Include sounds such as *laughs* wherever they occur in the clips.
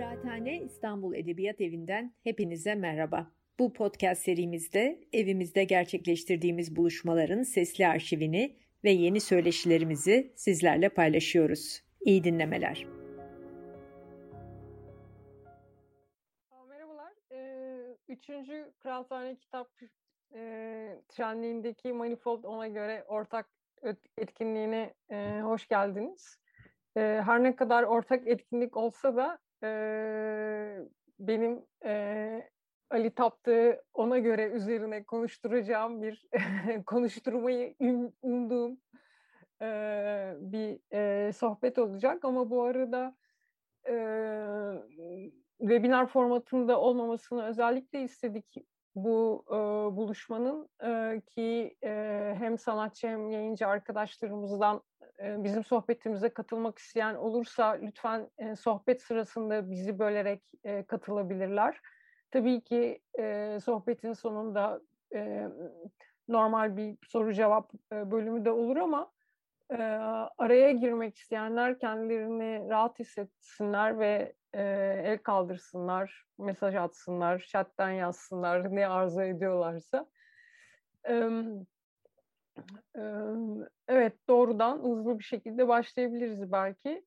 Kıraathane İstanbul Edebiyat Evi'nden hepinize merhaba. Bu podcast serimizde evimizde gerçekleştirdiğimiz buluşmaların sesli arşivini ve yeni söyleşilerimizi sizlerle paylaşıyoruz. İyi dinlemeler. Merhabalar. Ee, üçüncü Kıraathane Kitap e, Şenliği'ndeki Manifold ona göre ortak etkinliğine e, hoş geldiniz. E, her ne kadar ortak etkinlik olsa da e, benim e, Ali Taptığı ona göre üzerine konuşturacağım bir *laughs* konuşturmayı um, umduğum e, bir e, sohbet olacak. Ama bu arada e, webinar formatında olmamasını özellikle istedik bu e, buluşmanın e, ki e, hem sanatçı hem yayıncı arkadaşlarımızdan e, bizim sohbetimize katılmak isteyen olursa lütfen e, sohbet sırasında bizi bölerek e, katılabilirler. Tabii ki e, sohbetin sonunda e, normal bir soru cevap e, bölümü de olur ama e, araya girmek isteyenler kendilerini rahat hissetsinler ve e, el kaldırsınlar, mesaj atsınlar, chatten yazsınlar ne arzu ediyorlarsa. E, evet doğrudan hızlı bir şekilde başlayabiliriz belki.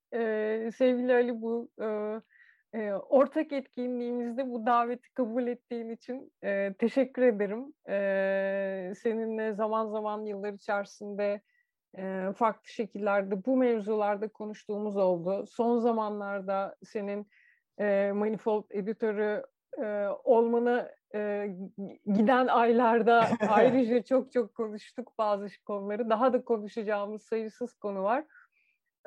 Sevgili Ali bu ortak etkinliğimizde bu daveti kabul ettiğin için teşekkür ederim. Seninle zaman zaman yıllar içerisinde e, farklı şekillerde bu mevzularda konuştuğumuz oldu. Son zamanlarda senin e, Manifold editörü e, olmanı e, giden aylarda *laughs* ayrıca çok çok konuştuk bazı konuları. Daha da konuşacağımız sayısız konu var.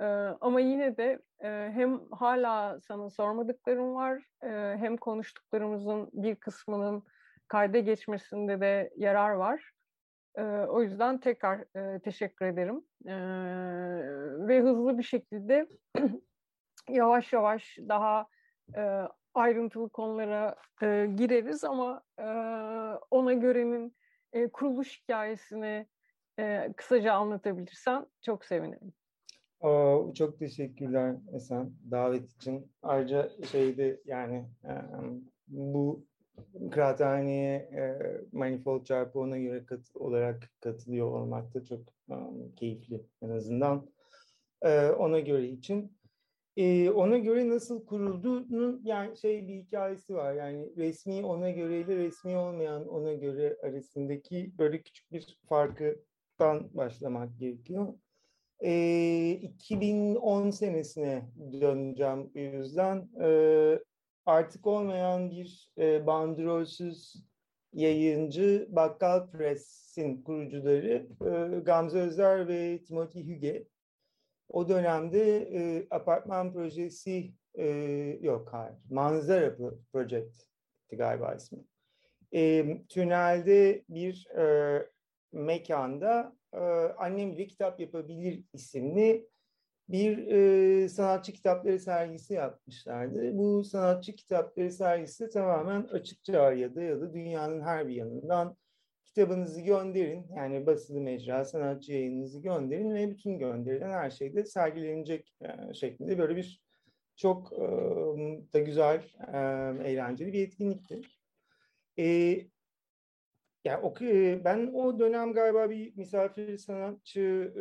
E, ama yine de e, hem hala sana sormadıklarım var, e, hem konuştuklarımızın bir kısmının kayda geçmesinde de yarar var. E, o yüzden tekrar e, teşekkür ederim. E, ve hızlı bir şekilde *clears throat* yavaş yavaş daha e, ayrıntılı konulara e, gireriz ama e, ona görenin e, kuruluş hikayesini e, kısaca anlatabilirsen çok sevinirim. Oo, çok teşekkürler Esen davet için. Ayrıca şeydi yani e, bu kıraathaneye e, Manifold çarpı göre kat, olarak katılıyor olmak da çok um, keyifli en azından. E, ona göre için. E, ona göre nasıl kurulduğunun yani şey bir hikayesi var. Yani resmi ona göre ile resmi olmayan ona göre arasındaki böyle küçük bir farkıdan başlamak gerekiyor. E, 2010 senesine döneceğim bu yüzden. E, artık olmayan bir e, bandrolsüz yayıncı Bakkal Press'in kurucuları e, Gamze Özer ve Timothy Hüge. O dönemde e, apartman projesi e, yok hayır manzara project'ti galiba ismi. E, tünelde bir e, mekanda e, annem bile kitap yapabilir isimli bir e, sanatçı kitapları sergisi yapmışlardı. Bu sanatçı kitapları sergisi tamamen açık çağrıya dayalı dünyanın her bir yanından kitabınızı gönderin. Yani basılı mecra, sanatçı yayınınızı gönderin ve bütün gönderilen her şeyde sergilenecek e, şeklinde böyle bir çok e, da güzel, e, eğlenceli bir etkinlikti. E, yani o, ben o dönem galiba bir misafir sanatçı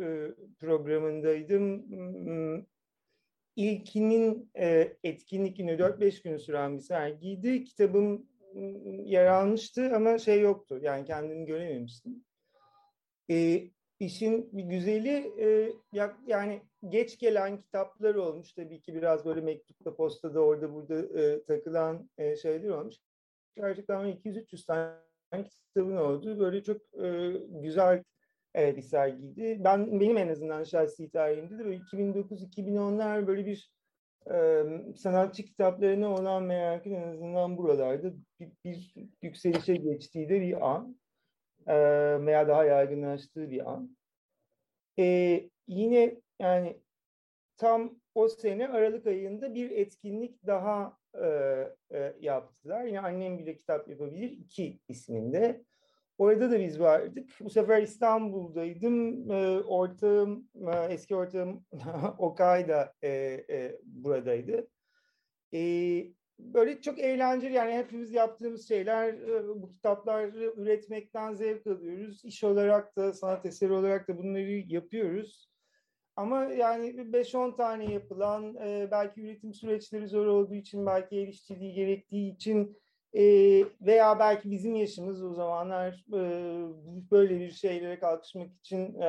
programındaydım. İlkinin etkinlik günü 4-5 gün süren bir sergiydi. Kitabım yer almıştı ama şey yoktu. Yani kendimi görememiştim. E, işin güzeli e, yani geç gelen kitaplar olmuş. Tabii ki biraz böyle mektupta, postada, orada burada e, takılan e, şeyler olmuş. Gerçekten 200-300 tane kitabın oldu. Böyle çok e, güzel e, bir sergiydi. Ben benim en azından şahsi tarihimde de böyle 2009-2010'lar böyle bir e, sanatçı kitaplarına olan merakın en azından buralarda bir, bir yükselişe geçtiği de bir an e, veya daha yaygınlaştığı bir an. E, yine yani tam o sene Aralık ayında bir etkinlik daha e, e, yaptılar. Yine annem bile kitap yapabilir iki isminde. Orada da biz vardık. Bu sefer İstanbul'daydım. E, ortağım, e, eski ortağım *laughs* Okay da e, e, buradaydı. E, böyle çok eğlenceli yani hepimiz yaptığımız şeyler e, bu kitapları üretmekten zevk alıyoruz. İş olarak da sanat eseri olarak da bunları yapıyoruz. Ama yani 5-10 tane yapılan e, belki üretim süreçleri zor olduğu için belki el işçiliği gerektiği için e, veya belki bizim yaşımız o zamanlar böyle bir şeylere kalkışmak için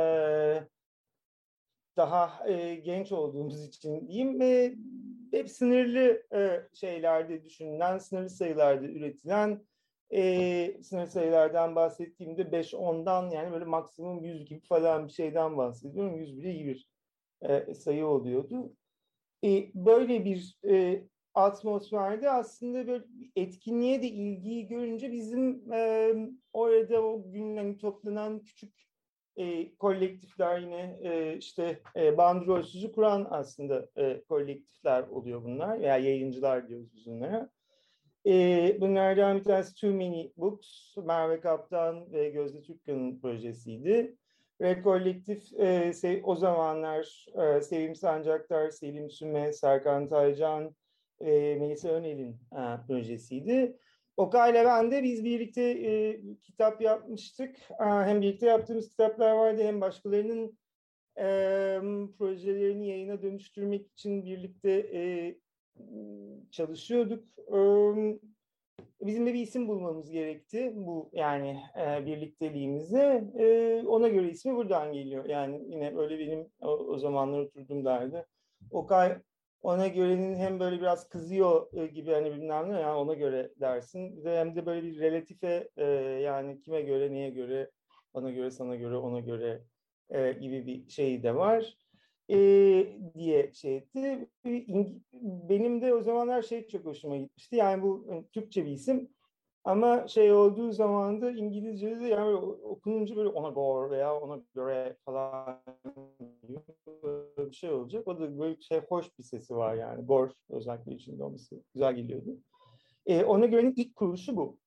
daha genç olduğumuz için diyeyim hep sınırlı e, şeylerde düşünülen, sınırlı sayılarda üretilen e, sınırlı sayılardan bahsettiğimde 5-10'dan yani böyle maksimum 100 gibi falan bir şeyden bahsediyorum. 100 bile iyi e, sayı oluyordu. E, böyle bir e, atmosferde aslında böyle etkinliğe de ilgiyi görünce bizim e, orada o gün hani toplanan küçük e, kolektifler yine e, işte e, bandrolsüzü kuran aslında e, kolektifler oluyor bunlar veya yayıncılar diyoruz biz bunlara. E, bunlardan bir tanesi Too Many Books, Merve Kaptan ve Gözde Türkkan'ın projesiydi. Ve kolektif e, o zamanlar e, Sevim Sancaktar, Selim Süme, Serkan Taycan, e, Melisa Önel'in e, projesiydi. Oka ile ben de biz birlikte e, kitap yapmıştık. E, hem birlikte yaptığımız kitaplar vardı hem başkalarının e, projelerini yayına dönüştürmek için birlikte e, çalışıyorduk. E, bizim de bir isim bulmamız gerekti bu yani e, birlikteliğimize. E, ona göre ismi buradan geliyor. Yani yine öyle benim o, o zamanlar oturduğum derdi. Okay ona görenin hem böyle biraz kızıyor e, gibi hani bilmem ne yani ona göre dersin. Bir hem de böyle bir relatife e, yani kime göre, neye göre, ona göre, sana göre, ona göre e, gibi bir şey de var e, diye şey etti. Benim de o zamanlar şey çok hoşuma gitmişti. Yani bu Türkçe bir isim ama şey olduğu zaman da İngilizce'de de yani okununca böyle ona göre veya ona göre falan bir şey olacak. O da böyle şey hoş bir sesi var yani. Gor özellikle içinde olması güzel geliyordu. E, ona göre'nin ilk kuruluşu bu.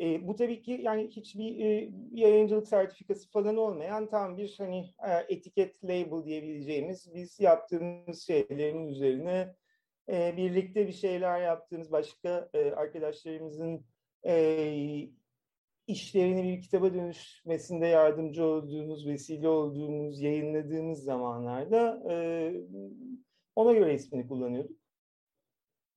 E, bu tabii ki yani hiçbir e, yayıncılık sertifikası falan olmayan tam bir hani e, etiket label diyebileceğimiz biz yaptığımız şeylerin üzerine e, birlikte bir şeyler yaptığımız başka e, arkadaşlarımızın e, işlerini bir kitaba dönüşmesinde yardımcı olduğumuz, vesile olduğumuz, yayınladığımız zamanlarda e, ona göre ismini kullanıyorduk.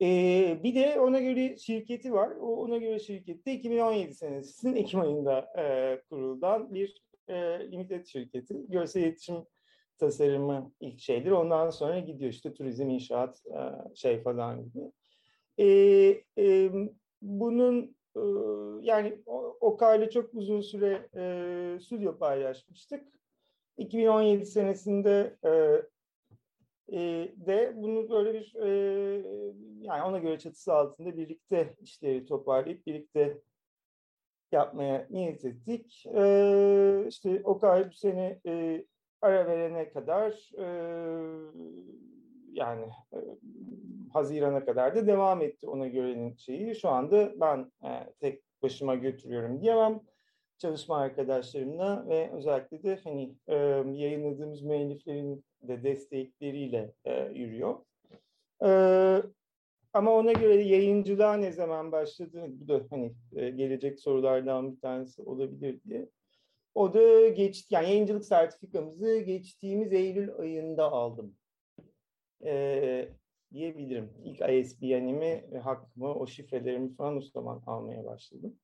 E, bir de ona göre şirketi var. O ona göre şirkette 2017 senesinin *laughs* Ekim ayında e, kurulan bir e, limited şirketi. Görsel iletişim tasarımı ilk şeydir. Ondan sonra gidiyor işte turizm, inşaat, e, şey falan gibi. E, e, bunun yani Okay'la çok uzun süre e, stüdyo paylaşmıştık. 2017 senesinde e, e, de bunu böyle bir e, yani ona göre çatısı altında birlikte işleri toparlayıp birlikte yapmaya niyet ettik. E, işte Okay bu sene e, ara verene kadar e, yani e, Haziran'a kadar da devam etti ona görenin şeyi. Şu anda ben e, tek başıma götürüyorum diyemem. Çalışma arkadaşlarımla ve özellikle de hani e, yayınladığımız müelliflerin de destekleriyle e, yürüyor. E, ama ona göre yayıncılığa ne zaman başladı? Bu da hani e, gelecek sorulardan bir tanesi olabilir diye. O da geç, yani yayıncılık sertifikamızı geçtiğimiz Eylül ayında aldım e, diyebilirim. İlk ISBN'imi, hakkımı, o şifrelerimi falan o zaman almaya başladım.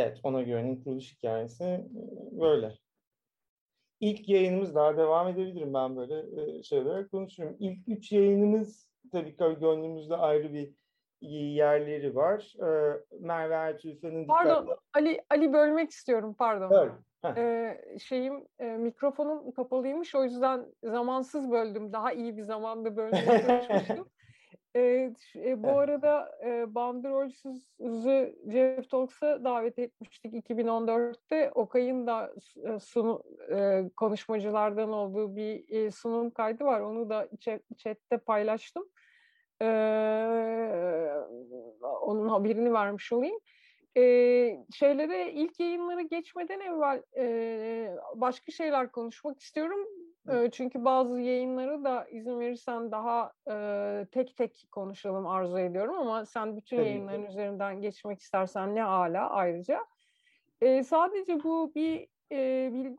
Evet, ona göre'nin kuruluş hikayesi e, böyle. İlk yayınımız daha devam edebilirim ben böyle e, şey olarak konuşuyorum. İlk üç yayınımız tabii ki gönlümüzde ayrı bir yerleri var. Merve Ertürk'ün... Pardon, dikkatli... Ali, Ali bölmek istiyorum, pardon. Evet e, şeyim e, mikrofonum kapalıymış o yüzden zamansız böldüm. Daha iyi bir zamanda bölmeye çalışmıştım. *laughs* e, e, bu arada e, Bandrolsüz'ü Jeff Talks'a davet etmiştik 2014'te. Okay'ın da e, sunu, e, konuşmacılardan olduğu bir e, sunum kaydı var. Onu da chat, chatte paylaştım. E, onun haberini vermiş olayım e, şeylere ilk yayınlara geçmeden evvel e, başka şeyler konuşmak istiyorum. E, çünkü bazı yayınları da izin verirsen daha e, tek tek konuşalım arzu ediyorum ama sen bütün Tabii yayınların ki. üzerinden geçmek istersen ne ala ayrıca. E, sadece bu bir, e, bir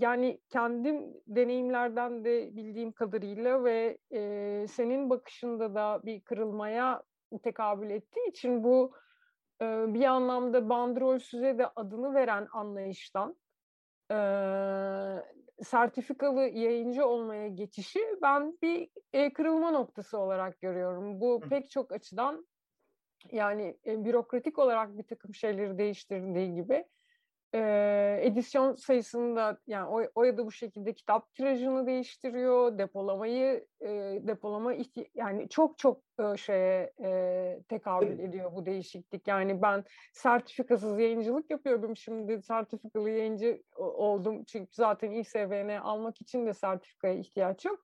yani kendim deneyimlerden de bildiğim kadarıyla ve e, senin bakışında da bir kırılmaya tekabül ettiği için bu e, bir anlamda bandrolsüze de adını veren anlayıştan e, sertifikalı yayıncı olmaya geçişi ben bir e, kırılma noktası olarak görüyorum. Bu pek çok açıdan yani e, bürokratik olarak bir takım şeyleri değiştirdiği gibi e, edisyon sayısını da yani o, o ya da bu şekilde kitap tirajını değiştiriyor, depolamayı e, depolama ihti yani çok çok e, şeye e, tekabül ediyor bu değişiklik. Yani ben sertifikasız yayıncılık yapıyordum şimdi sertifikalı yayıncı oldum çünkü zaten İSVN almak için de sertifikaya ihtiyaç yok.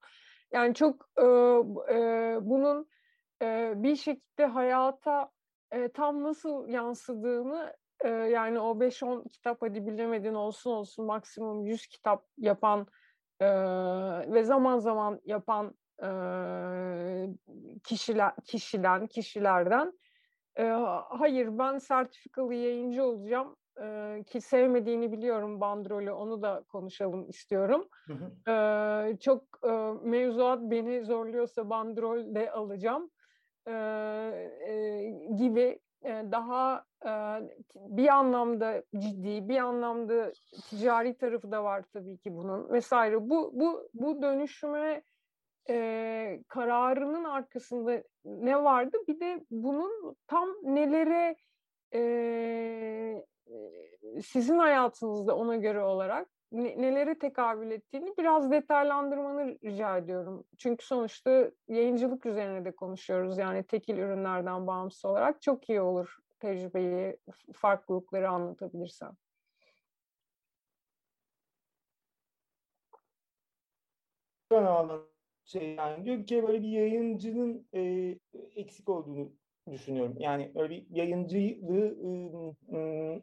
Yani çok e, e, bunun e, bir şekilde hayata e, tam nasıl yansıdığını e, yani o 5-10 kitap hadi bilemedin olsun olsun maksimum 100 kitap yapan e, ve zaman zaman yapan e, kişiler kişiden kişilerden e, hayır ben sertifikalı yayıncı olacağım e, ki sevmediğini biliyorum bandrolü onu da konuşalım istiyorum. Hı hı. E, çok e, mevzuat beni zorluyorsa bandrol de alacağım e, e, gibi daha bir anlamda ciddi, bir anlamda ticari tarafı da var tabii ki bunun vesaire. Bu bu bu dönüşüme e, kararının arkasında ne vardı? Bir de bunun tam nelere e, sizin hayatınızda ona göre olarak nelere tekabül ettiğini biraz detaylandırmanı rica ediyorum. Çünkü sonuçta yayıncılık üzerine de konuşuyoruz. Yani tekil ürünlerden bağımsız olarak çok iyi olur tecrübeyi, farklılıkları anlatabilirsen. şey yani diyor kere böyle bir yayıncının e, eksik olduğunu düşünüyorum. Yani öyle bir yayıncılığı e,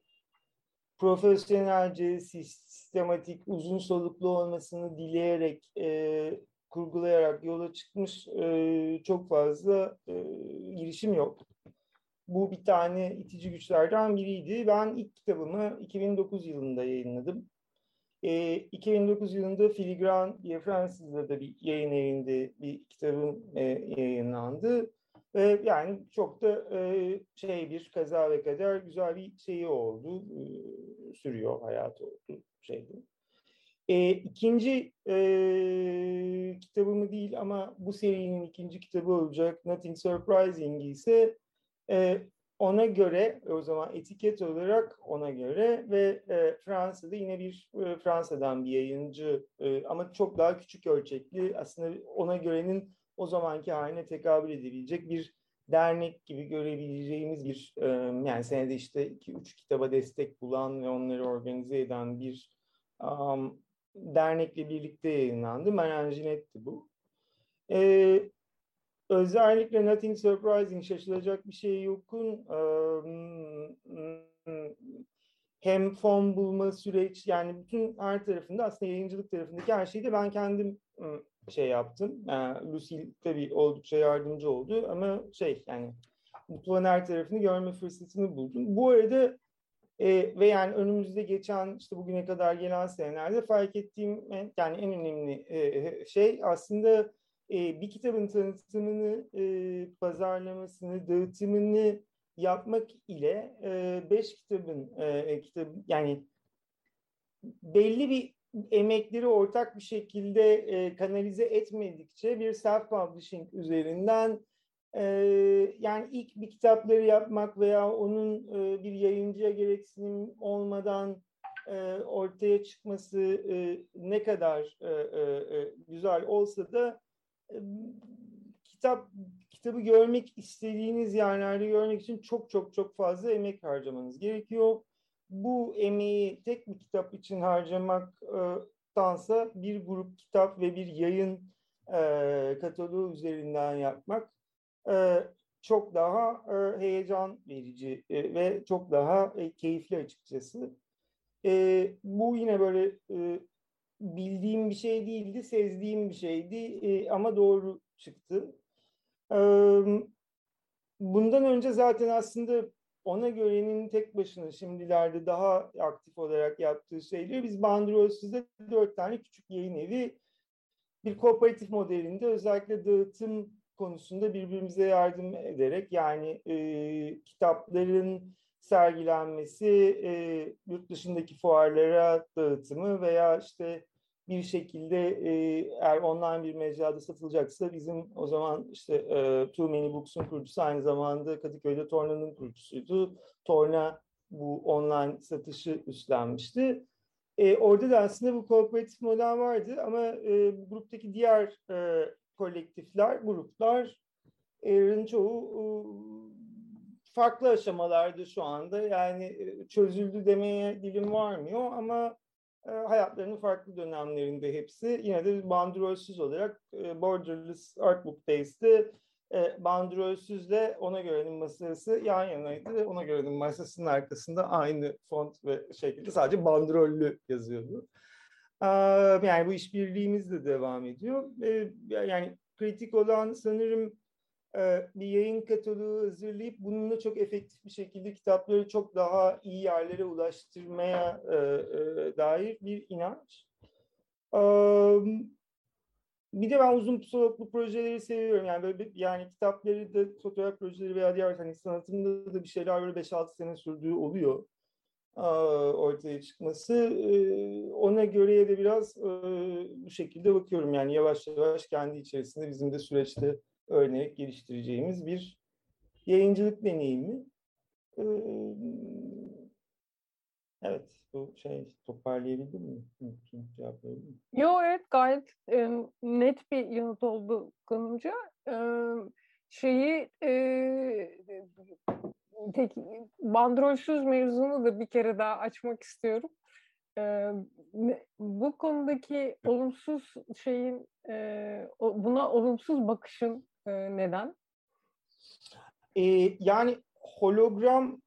profesyonelce, sistematik, uzun soluklu olmasını dileyerek, e, kurgulayarak yola çıkmış e, çok fazla e, girişim yok. Bu bir tane itici güçlerden biriydi. Ben ilk kitabımı 2009 yılında yayınladım. E, 2009 yılında Filigran diye Fransız'da da bir yayın evinde bir kitabım e, yayınlandı. Ve yani çok da e, şey bir kaza ve kader güzel bir şeyi oldu. E, sürüyor hayatı oldu şeydi. E, ikinci e, kitabımı değil ama bu serinin ikinci kitabı olacak Nothing Surprising ise e, ona göre o zaman etiket olarak ona göre ve e, Fransa'da yine bir e, Fransa'dan bir yayıncı e, ama çok daha küçük ölçekli aslında ona görenin o zamanki haline tekabül edebilecek bir dernek gibi görebileceğimiz bir yani senede işte iki üç kitaba destek bulan ve onları organize eden bir um, dernekle birlikte yayınlandı. Meranjinetti bu. E, özellikle Nothing Surprising şaşılacak bir şey yokun um, hem fon bulma süreç yani bütün her tarafında aslında yayıncılık tarafındaki her şeyi de ben kendim şey yaptım. Yani Lucille tabii oldukça yardımcı oldu ama şey yani mutfağın her tarafını görme fırsatını buldum. Bu arada e, ve yani önümüzde geçen işte bugüne kadar gelen senelerde fark ettiğim en, yani en önemli e, şey aslında e, bir kitabın tanıtımını, e, pazarlamasını, dağıtımını yapmak ile e, beş kitabın e, kitap yani belli bir emekleri ortak bir şekilde e, kanalize etmedikçe bir self-publishing üzerinden e, yani ilk bir kitapları yapmak veya onun e, bir yayıncıya gereksinim olmadan e, ortaya çıkması e, ne kadar e, e, güzel olsa da e, kitap kitabı görmek istediğiniz yerlerde görmek için çok çok çok fazla emek harcamanız gerekiyor bu emeği tek bir kitap için harcamaktansa bir grup kitap ve bir yayın e, kataloğu üzerinden yapmak e, çok daha e, heyecan verici ve çok daha keyifli açıkçası. Bu yine böyle bildiğim bir şey değildi, sezdiğim bir şeydi ama doğru çıktı. Bundan önce zaten aslında ona görenin tek başına şimdilerde daha aktif olarak yaptığı şeyleri biz Bandrolsüz'de dört tane küçük yayın evi bir kooperatif modelinde özellikle dağıtım konusunda birbirimize yardım ederek yani e, kitapların sergilenmesi, e, yurt dışındaki fuarlara dağıtımı veya işte bir şekilde e, eğer online bir mecrada satılacaksa bizim o zaman işte e, Too Many Books'un kurucusu aynı zamanda Kadıköy'de Torna'nın kurucusuydu. Torna bu online satışı üstlenmişti. E, orada da aslında bu kooperatif model vardı ama e, gruptaki diğer e, kolektifler, grupların çoğu e, farklı aşamalarda şu anda. Yani e, çözüldü demeye dilim varmıyor ama e, hayatlarının farklı dönemlerinde hepsi yine de bandrolsüz olarak e, Borderless Art Book Days'te e, bandrolsüzle ona görenin masası yan yanaydı. Ona görenin masasının arkasında aynı font ve şekilde sadece bandrollü yazıyordu. E, yani bu işbirliğimiz de devam ediyor. E, yani kritik olan sanırım bir yayın kataloğu hazırlayıp bununla çok efektif bir şekilde kitapları çok daha iyi yerlere ulaştırmaya e, e, dair bir inanç. Bir de ben uzun soluklu projeleri seviyorum. Yani böyle bir, yani kitapları da fotoğraf projeleri veya diğer hani sanatımda da bir şeyler böyle 5-6 sene sürdüğü oluyor ortaya çıkması. Ona göre de biraz bu şekilde bakıyorum. Yani yavaş yavaş kendi içerisinde bizim de süreçte örnek geliştireceğimiz bir yayıncılık deneyimi. Ee, evet, bu şey toparlayabildim mi? Cevaplayabildim mi? Yo evet gayet e, net bir yanıt oldu kanımca. E, şeyi e, tek, bandrolsüz mevzunu da bir kere daha açmak istiyorum. E, bu konudaki olumsuz şeyin e, buna olumsuz bakışın e, neden? E, yani hologram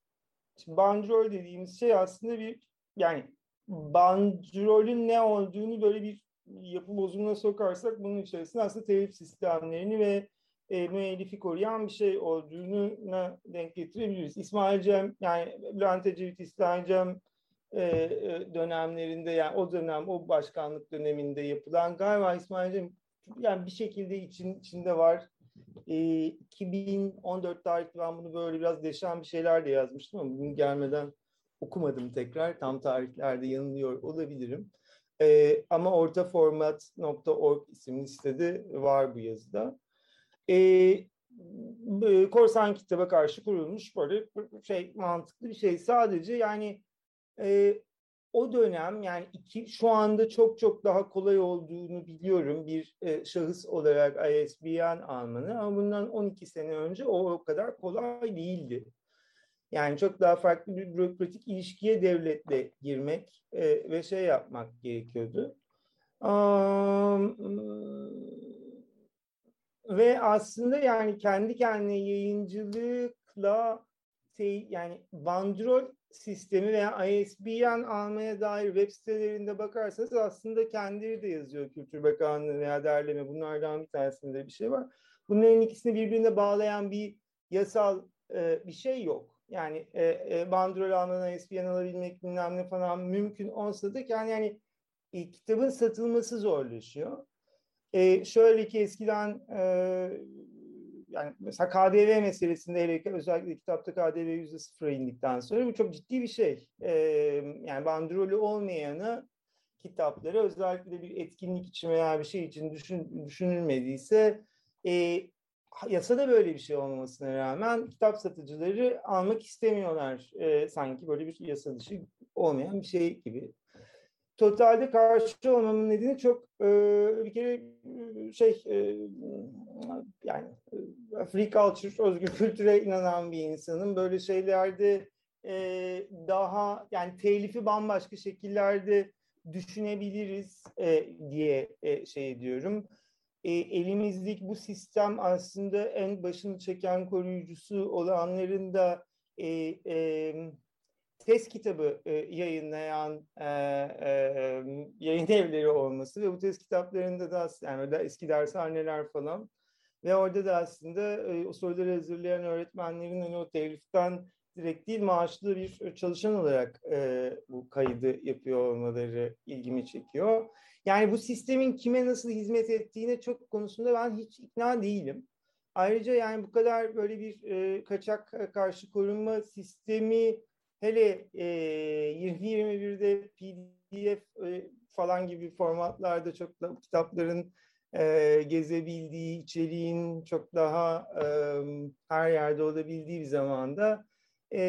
bandrol dediğimiz şey aslında bir yani bandrolün ne olduğunu böyle bir yapı bozumuna sokarsak bunun içerisinde aslında telif sistemlerini ve e, müellifi koruyan bir şey olduğunu denk getirebiliriz. İsmail Cem yani Bülent Ecevit İsmail Cem e, e, dönemlerinde yani o dönem o başkanlık döneminde yapılan galiba İsmail Cem yani bir şekilde için, içinde var e, 2014 tarihli ben bunu böyle biraz deşen bir şeyler de yazmıştım ama bugün gelmeden okumadım tekrar. Tam tarihlerde yanılıyor olabilirim. E, ama ortaformat.org isimli sitede var bu yazıda. E, korsan kitaba karşı kurulmuş böyle şey mantıklı bir şey. Sadece yani e, o dönem yani iki, şu anda çok çok daha kolay olduğunu biliyorum bir e, şahıs olarak ISBN almanı ama bundan 12 sene önce o o kadar kolay değildi. Yani çok daha farklı bir bürokratik ilişkiye devletle girmek e, ve şey yapmak gerekiyordu. Um, ve aslında yani kendi kendine yayıncılıkla şey, yani bandrol sistemi veya ISBN almaya dair web sitelerinde bakarsanız aslında kendileri de yazıyor Kültür Bakanlığı veya derleme. Bunlardan bir tanesinde bir şey var. Bunların ikisini birbirine bağlayan bir yasal e, bir şey yok. Yani e, e, bandrol almadan ISBN alabilmek bilmem ne falan mümkün olsa da yani, yani e, kitabın satılması zorlaşıyor. E, şöyle ki eskiden e, yani mesela KDV meselesinde hele özellikle kitapta KDV yüzde sıfıra indikten sonra bu çok ciddi bir şey. Ee, yani bandrolü olmayanı kitapları özellikle bir etkinlik için veya bir şey için düşün, düşünülmediyse e, yasada böyle bir şey olmamasına rağmen kitap satıcıları almak istemiyorlar. E, sanki böyle bir yasa dışı olmayan bir şey gibi totalde karşı olmamın nedeni çok e, bir kere şey e, yani free culture, özgür kültüre inanan bir insanım. Böyle şeylerde e, daha yani telifi bambaşka şekillerde düşünebiliriz e, diye e, şey ediyorum. E, elimizdeki bu sistem aslında en başını çeken koruyucusu olanların da e, e, test kitabı e, yayınlayan e, e, yayın *laughs* evleri olması ve bu test kitaplarında da yani da eski dershaneler falan ve orada da aslında e, o soruları hazırlayan öğretmenlerin hani o teliften direkt değil maaşlı bir çalışan olarak e, bu kaydı yapıyor olmaları ilgimi çekiyor. Yani bu sistemin kime nasıl hizmet ettiğine çok konusunda ben hiç ikna değilim. Ayrıca yani bu kadar böyle bir e, kaçak karşı korunma sistemi hele e, 2021'de PDF e, falan gibi formatlarda çok da kitapların e, gezebildiği, içeriğin çok daha e, her yerde olabildiği bir zamanda e,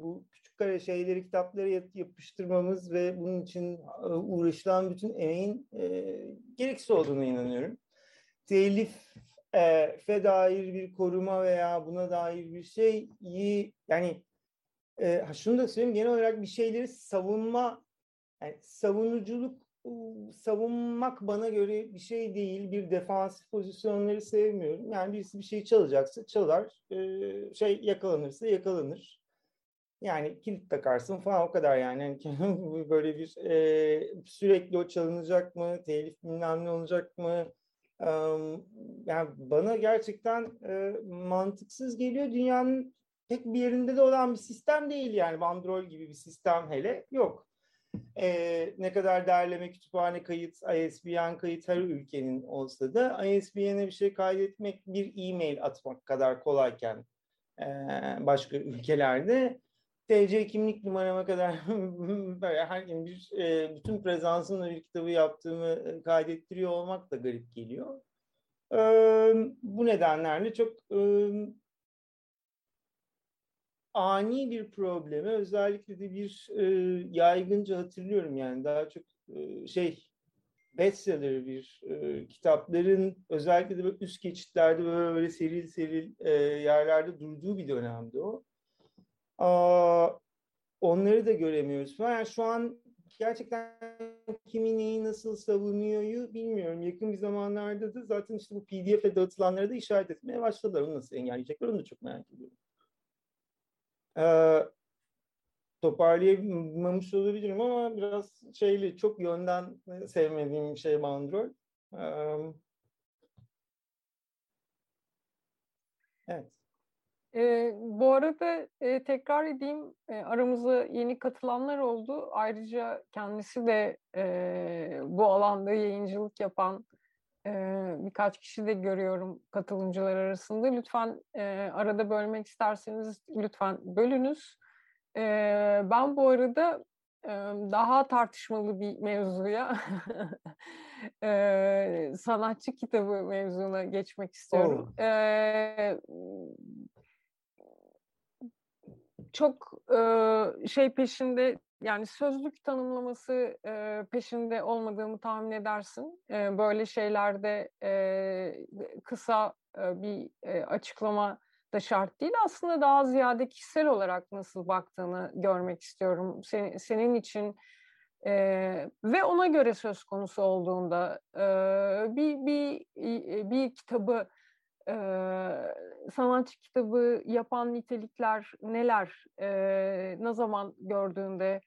bu küçük kare şeyleri, kitapları yapıştırmamız ve bunun için uğraşılan bütün emeğin e, gereksiz olduğunu inanıyorum. Telif e, fe dair bir koruma veya buna dair bir şeyi yani e, şunu da söyleyeyim genel olarak bir şeyleri savunma yani savunuculuk savunmak bana göre bir şey değil. Bir defansif pozisyonları sevmiyorum. Yani birisi bir şey çalacaksa çalar. E, şey yakalanırsa yakalanır. Yani kilit takarsın falan o kadar yani. *laughs* yani böyle bir e, sürekli o çalınacak mı? Telif bilmem ne olacak mı? E, yani bana gerçekten e, mantıksız geliyor. Dünyanın tek bir yerinde de olan bir sistem değil yani. Bandrol gibi bir sistem hele yok. E, ne kadar derleme, kütüphane kayıt, ISBN kayıt her ülkenin olsa da ISBN'e bir şey kaydetmek bir e-mail atmak kadar kolayken e, başka ülkelerde TC kimlik numarama kadar *laughs* böyle her gün bir e, bütün prezansımla bir kitabı yaptığımı e, kaydettiriyor olmak da garip geliyor. E, bu nedenlerle çok e, ani bir probleme özellikle de bir e, yaygınca hatırlıyorum yani daha çok e, şey bestseller bir e, kitapların özellikle de böyle üst geçitlerde böyle, böyle seril seril e, yerlerde durduğu bir dönemdi o. Aa, onları da göremiyoruz. Yani şu an gerçekten kimin neyi nasıl savunuyor bilmiyorum. Yakın bir zamanlarda da zaten işte bu pdf'e dağıtılanları da işaret etmeye başladılar. Onu nasıl engelleyecekler onu da çok merak ediyorum e, toparlayamamış olabilirim ama biraz şeyli çok yönden sevmediğim şey bandrol. E, evet. E, bu arada e, tekrar edeyim e, aramıza yeni katılanlar oldu. Ayrıca kendisi de e, bu alanda yayıncılık yapan birkaç kişi de görüyorum katılımcılar arasında. Lütfen arada bölmek isterseniz lütfen bölünüz. Ben bu arada daha tartışmalı bir mevzuya *laughs* sanatçı kitabı mevzuna geçmek istiyorum. Oh. Çok şey peşinde yani sözlük tanımlaması e, peşinde olmadığımı tahmin edersin. E, böyle şeylerde e, kısa e, bir e, açıklama da şart değil. Aslında daha ziyade kişisel olarak nasıl baktığını görmek istiyorum. Sen, senin için e, ve ona göre söz konusu olduğunda e, bir bir bir kitabı e, sanatçı kitabı yapan nitelikler neler? E, ne zaman gördüğünde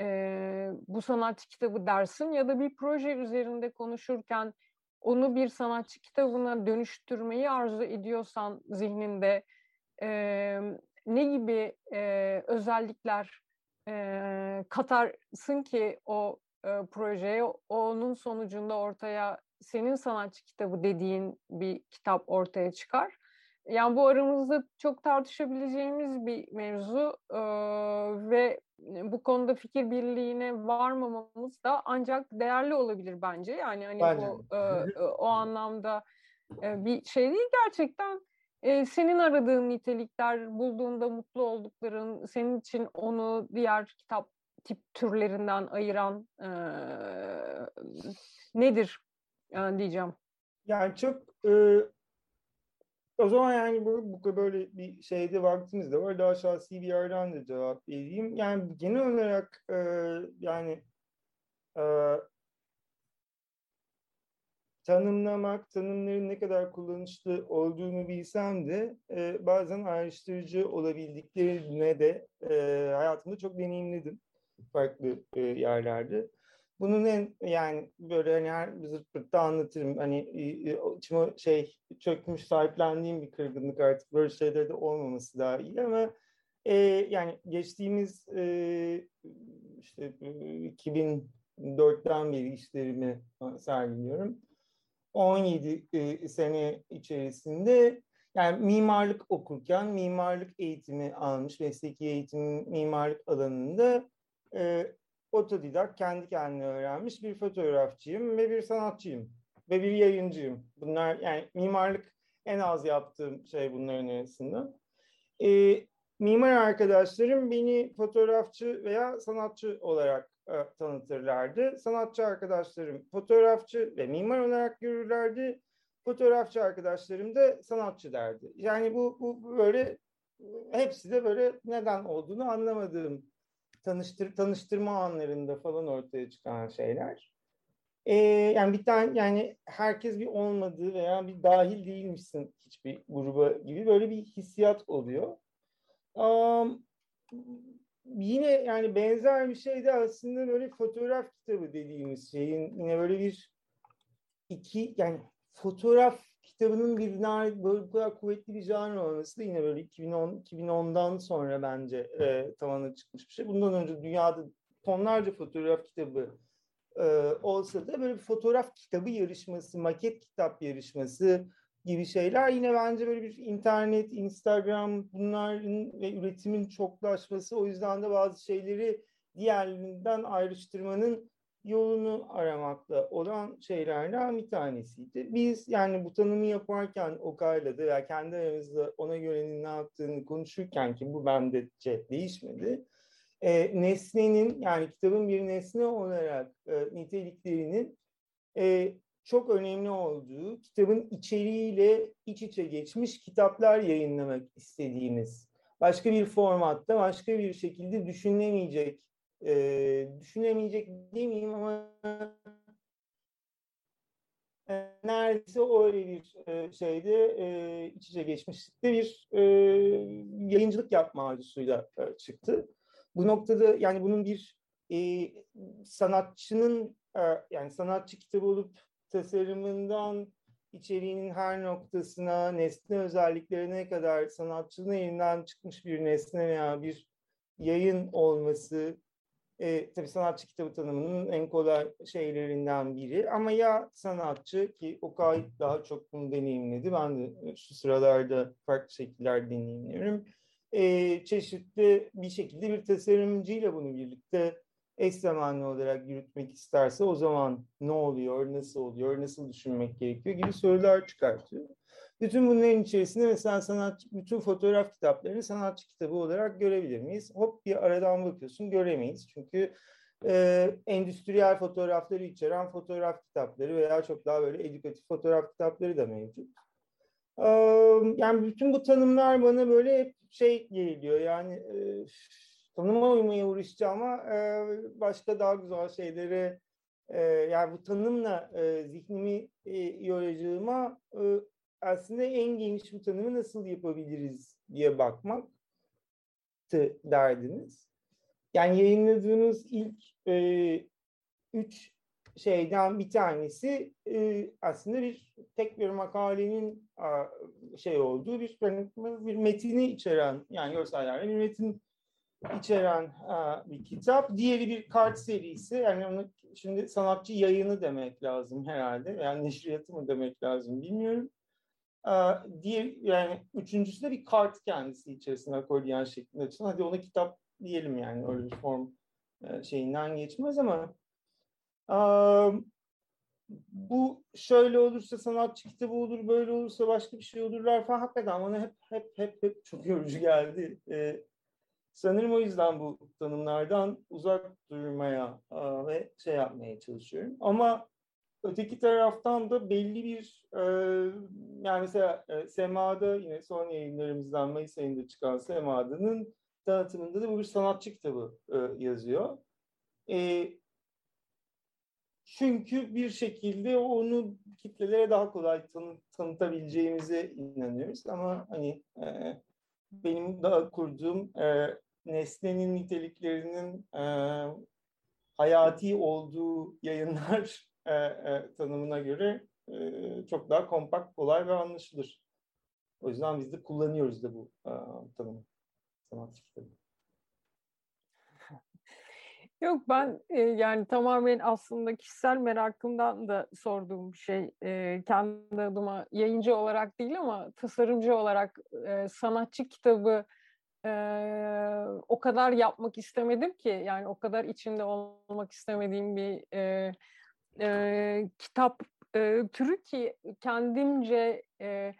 e, bu sanatçı kitabı dersin ya da bir proje üzerinde konuşurken onu bir sanatçı kitabına dönüştürmeyi arzu ediyorsan zihninde e, ne gibi e, özellikler e, katarsın ki o e, projeye onun sonucunda ortaya senin sanatçı kitabı dediğin bir kitap ortaya çıkar. Yani bu aramızda çok tartışabileceğimiz bir mevzu ee, ve bu konuda fikir birliğine varmamamız da ancak değerli olabilir bence. Yani hani bence. bu e, o anlamda e, bir şey değil gerçekten e, senin aradığın nitelikler, bulduğunda mutlu oldukların, senin için onu diğer kitap tip türlerinden ayıran e, nedir yani diyeceğim. Yani çok e, o zaman yani bu, bu böyle bir şeyde vaktimiz de var. Daha şahsi bir yerden de cevap vereyim. Yani genel olarak e, yani e, tanımlamak, tanımların ne kadar kullanışlı olduğunu bilsem de e, bazen ayrıştırıcı olabildiklerine de e, hayatımda çok deneyimledim farklı e, yerlerde. Bunun en yani böyle hani her zırt pırtta anlatırım. Hani içime şey çökmüş sahiplendiğim bir kırgınlık artık böyle şeylerde de olmaması daha iyi ama e, yani geçtiğimiz e, işte 2004'ten beri işlerimi sergiliyorum. 17 e, sene içerisinde yani mimarlık okurken mimarlık eğitimi almış, mesleki eğitim mimarlık alanında e, otodidak kendi kendine öğrenmiş bir fotoğrafçıyım ve bir sanatçıyım ve bir yayıncıyım. Bunlar yani mimarlık en az yaptığım şey bunların arasında. E, mimar arkadaşlarım beni fotoğrafçı veya sanatçı olarak e, tanıtırlardı. Sanatçı arkadaşlarım fotoğrafçı ve mimar olarak görürlerdi. Fotoğrafçı arkadaşlarım da sanatçı derdi. Yani bu, bu böyle hepsi de böyle neden olduğunu anlamadığım tanıştır, tanıştırma anlarında falan ortaya çıkan şeyler. Ee, yani bir tane yani herkes bir olmadığı veya bir dahil değilmişsin hiçbir gruba gibi böyle bir hissiyat oluyor. Um, yine yani benzer bir şey de aslında böyle fotoğraf kitabı dediğimiz şeyin yine böyle bir iki yani fotoğraf kitabının bir böyle bu kadar kuvvetli bir janr olması da yine böyle 2010 2010'dan sonra bence e, tavana çıkmış bir şey. Bundan önce dünyada tonlarca fotoğraf kitabı e, olsa da böyle bir fotoğraf kitabı yarışması, maket kitap yarışması gibi şeyler yine bence böyle bir internet, Instagram bunların ve üretimin çoklaşması o yüzden de bazı şeyleri diğerlerinden ayrıştırmanın yolunu aramakla olan şeylerden bir tanesiydi. Biz yani bu tanımı yaparken Okay'la da ya kendi aramızda ona göre ne yaptığını konuşurken ki bu bende değişmedi. E, nesnenin yani kitabın bir nesne olarak e, niteliklerinin e, çok önemli olduğu, kitabın içeriğiyle iç içe geçmiş kitaplar yayınlamak istediğimiz, başka bir formatta, başka bir şekilde düşünülemeyecek, e, düşünemeyecek demeyeyim ama neredeyse öyle bir şeyde e, iç içe geçmişlikte bir e, yayıncılık yapma arzusuyla çıktı. Bu noktada yani bunun bir e, sanatçının yani sanatçı kitabı olup tasarımından içeriğinin her noktasına, nesne özelliklerine kadar sanatçının elinden çıkmış bir nesne veya bir yayın olması e, tabii sanatçı kitabı tanımının en kolay şeylerinden biri. Ama ya sanatçı ki o kayıt daha çok bunu deneyimledi. Ben de şu sıralarda farklı şekiller deneyimliyorum. E, çeşitli bir şekilde bir tasarımcıyla bunu birlikte eş zamanlı olarak yürütmek isterse o zaman ne oluyor, nasıl oluyor, nasıl düşünmek gerekiyor gibi sorular çıkartıyor. Bütün bunların içerisinde mesela sanat, bütün fotoğraf kitaplarını sanatçı kitabı olarak görebilir miyiz? Hop bir aradan bakıyorsun göremeyiz. Çünkü e, endüstriyel fotoğrafları içeren fotoğraf kitapları veya çok daha böyle edukatif fotoğraf kitapları da mevcut. E, yani bütün bu tanımlar bana böyle hep şey geliyor yani e, tanıma uymaya uğraşacağım ama e, başka daha güzel şeyleri e, yani bu tanımla e, zihnimi e, yoracağıma e, aslında en geniş bu tanımı nasıl yapabiliriz diye bakmak derdiniz. Yani yayınladığınız ilk e, üç şeyden bir tanesi e, aslında bir tek bir makalenin a, şey olduğu bir bir metini içeren yani görsellerle bir metin içeren a, bir kitap. Diğeri bir kart serisi. Yani onu şimdi sanatçı yayını demek lazım herhalde. Yani neşriyatı mı demek lazım bilmiyorum. A, diğer yani üçüncüsü de bir kart kendisi içerisinde akordiyon şeklinde açılan. Hadi ona kitap diyelim yani öyle bir form e, şeyinden geçmez ama a, bu şöyle olursa sanatçı kitabı olur, böyle olursa başka bir şey olurlar falan hakikaten bana hep hep hep hep çok yorucu geldi. Ee, Sanırım o yüzden bu tanımlardan uzak durmaya ve şey yapmaya çalışıyorum. Ama öteki taraftan da belli bir e, yani mesela e, Sema'da yine son yayınlarımızdan Mayıs ayında çıkan Sema'da'nın tanıtımında da bu bir sanatçı kitabı e, yazıyor. E, çünkü bir şekilde onu kitlelere daha kolay tanı, tanıtabileceğimize inanıyoruz. Ama hani e, benim daha kurduğum e, nesnenin niteliklerinin e, hayati olduğu yayınlar *laughs* e, e, tanımına göre e, çok daha kompakt, kolay ve anlaşılır. O yüzden biz de kullanıyoruz da bu e, tanımı. Sanat kitabı. Yok ben e, yani tamamen aslında kişisel merakımdan da sorduğum bir şey. E, kendi adıma yayıncı olarak değil ama tasarımcı olarak e, sanatçı kitabı e, o kadar yapmak istemedim ki yani o kadar içinde olmak istemediğim bir e, e, kitap e, türü ki kendimce e,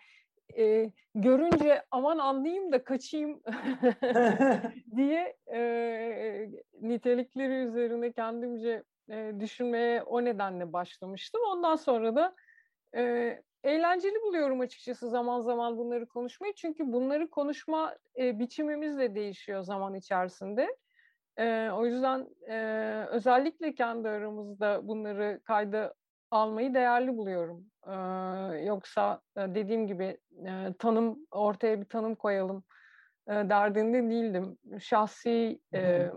e, görünce aman anlayayım da kaçayım *laughs* diye e, nitelikleri üzerine kendimce e, düşünmeye o nedenle başlamıştım. Ondan sonra da e, eğlenceli buluyorum açıkçası zaman zaman bunları konuşmayı. Çünkü bunları konuşma e, biçimimiz de değişiyor zaman içerisinde. E, o yüzden e, özellikle kendi aramızda bunları kayda almayı değerli buluyorum. Ee, yoksa dediğim gibi e, tanım ortaya bir tanım koyalım e, derdinde değildim. Şahsi e,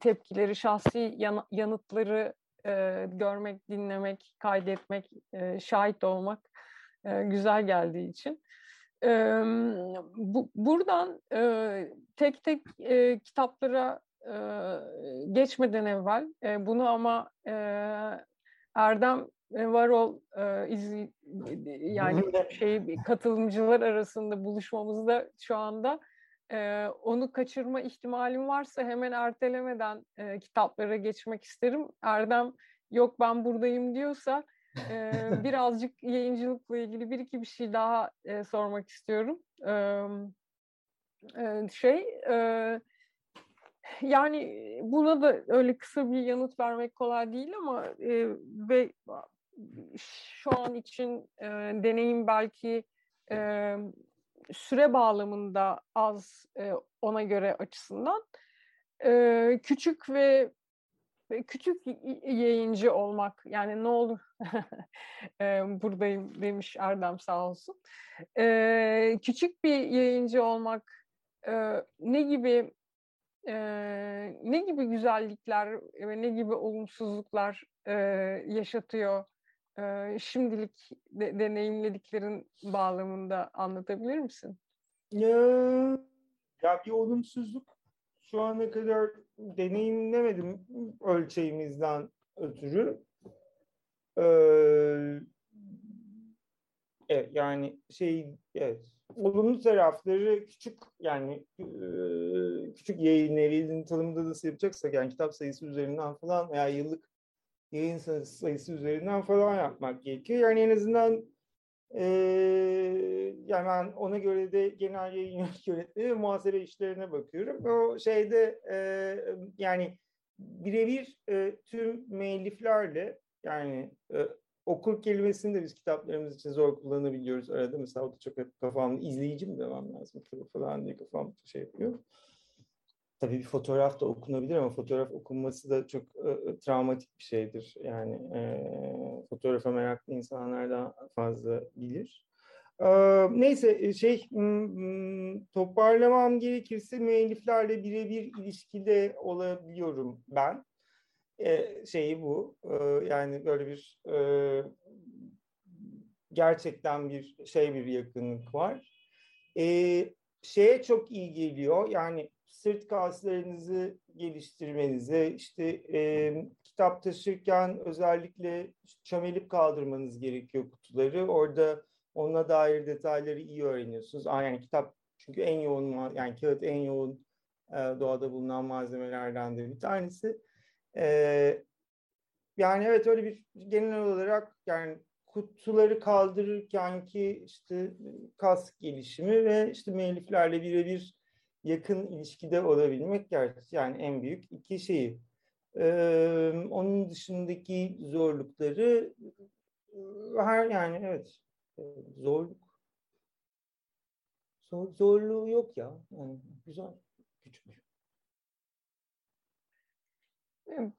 tepkileri, şahsi yan, yanıtları e, görmek, dinlemek, kaydetmek, e, şahit olmak e, güzel geldiği için. E, bu, buradan e, tek tek e, kitaplara e, geçmeden evvel e, bunu ama e, Erdem Varol e, izli, yani şey katılımcılar arasında buluşmamızda şu anda e, onu kaçırma ihtimalim varsa hemen ertelemeden e, kitaplara geçmek isterim. Erdem yok ben buradayım diyorsa e, *laughs* birazcık yayıncılıkla ilgili bir iki bir şey daha e, sormak istiyorum. E, e, şey e, yani buna da öyle kısa bir yanıt vermek kolay değil ama e, ve şu an için e, deneyim belki e, süre bağlamında az e, ona göre açısından. E, küçük ve küçük yayıncı olmak yani ne olur? *laughs* E, buradayım demiş Erdem sağ olsun. E, küçük bir yayıncı olmak e, ne gibi e, ne gibi güzellikler ve ne gibi olumsuzluklar e, yaşatıyor e, şimdilik de, deneyimlediklerin bağlamında anlatabilir misin? Ya, ya bir olumsuzluk şu ana kadar deneyimlemedim ölçeğimizden ötürü. Ee, evet, yani şey evet olumlu tarafları küçük yani küçük yayın evinin tanımında nasıl yapacaksak yani kitap sayısı üzerinden falan veya yıllık yayın sayısı üzerinden falan yapmak gerekiyor. Yani en azından e, yani ben ona göre de genel yayın *laughs* yönetmeni muhasebe işlerine bakıyorum. O şeyde e, yani birebir e, tüm müelliflerle yani e, okur kelimesini de biz kitaplarımız için zor kullanabiliyoruz arada. Mesela o da çok kafamda izleyici mi demem lazım falan diye kafam şey yapıyor. Tabii bir fotoğraf da okunabilir ama fotoğraf okunması da çok e, travmatik bir şeydir. Yani e, fotoğrafa meraklı insanlar daha fazla bilir. E, neyse şey toparlamam gerekirse müelliflerle birebir ilişkide olabiliyorum ben. E, şeyi bu. E, yani böyle bir e, gerçekten bir şey bir yakınlık var. E, şeye çok iyi geliyor. Yani sırt kaslarınızı geliştirmenize, işte e, kitap taşırken özellikle çömelip kaldırmanız gerekiyor kutuları. Orada ona dair detayları iyi öğreniyorsunuz. Aa, yani kitap çünkü en yoğun, yani kağıt en yoğun e, doğada bulunan malzemelerden de bir tanesi. E, yani evet öyle bir genel olarak yani kutuları kaldırırken ki işte kas gelişimi ve işte müelliflerle birebir yakın ilişkide olabilmek gerçekten yani en büyük iki şeyi. Ee, onun dışındaki zorlukları her yani evet zorluk. Zor, zorluğu yok ya. Yani güzel küçük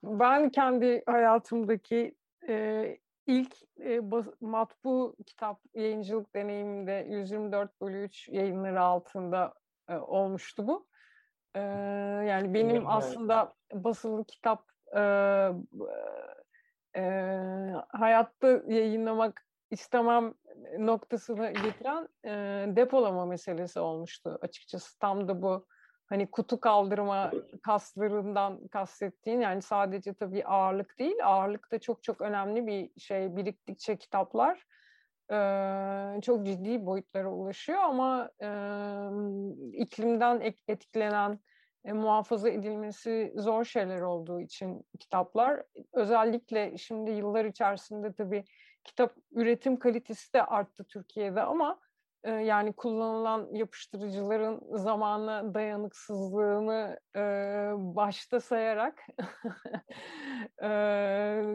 ben kendi hayatımdaki e, ilk e, bas, matbu kitap yayıncılık deneyiminde 124 bölü 3 yayınları altında e, olmuştu bu. E, yani benim evet. aslında basılı kitap e, e, hayatta yayınlamak istemem noktasına getiren e, depolama meselesi olmuştu açıkçası. Tam da bu hani kutu kaldırma kaslarından kastettiğin yani sadece tabii ağırlık değil ağırlık da çok çok önemli bir şey biriktikçe kitaplar çok ciddi boyutlara ulaşıyor ama iklimden etkilenen e, muhafaza edilmesi zor şeyler olduğu için kitaplar. Özellikle şimdi yıllar içerisinde tabii kitap üretim kalitesi de arttı Türkiye'de ama e, yani kullanılan yapıştırıcıların zamana dayanıksızlığını e, başta sayarak *laughs* e,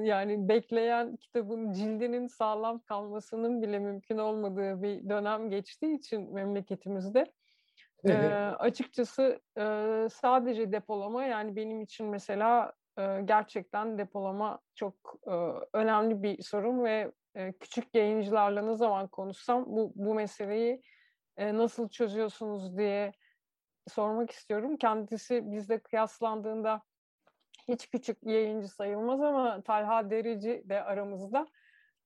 yani bekleyen kitabın cildinin sağlam kalmasının bile mümkün olmadığı bir dönem geçtiği için memleketimizde e, açıkçası e, sadece depolama yani benim için mesela e, gerçekten depolama çok e, önemli bir sorun ve küçük yayıncılarla ne zaman konuşsam bu, bu meseleyi nasıl çözüyorsunuz diye sormak istiyorum. Kendisi bizde kıyaslandığında hiç küçük yayıncı sayılmaz ama Talha Derici de aramızda.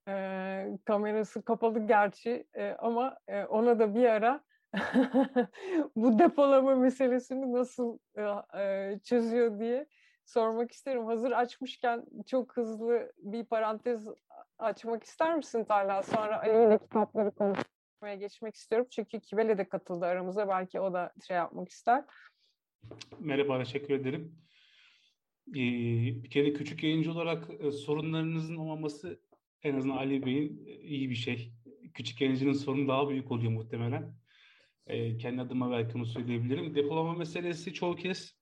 E, kamerası kapalı gerçi e, ama e, ona da bir ara *laughs* bu depolama meselesini nasıl e, çözüyor diye sormak isterim. Hazır açmışken çok hızlı bir parantez açmak ister misin Talha? Sonra Ali ile kitapları konuşmaya geçmek istiyorum. Çünkü Kibele de katıldı aramıza. Belki o da şey yapmak ister. Merhaba, teşekkür ederim. Ee, bir kere küçük yayıncı olarak e, sorunlarınızın olmaması en azından Ali Bey'in e, iyi bir şey. Küçük yayıncının sorunu daha büyük oluyor muhtemelen. Ee, kendi adıma belki onu söyleyebilirim. Depolama meselesi çoğu kez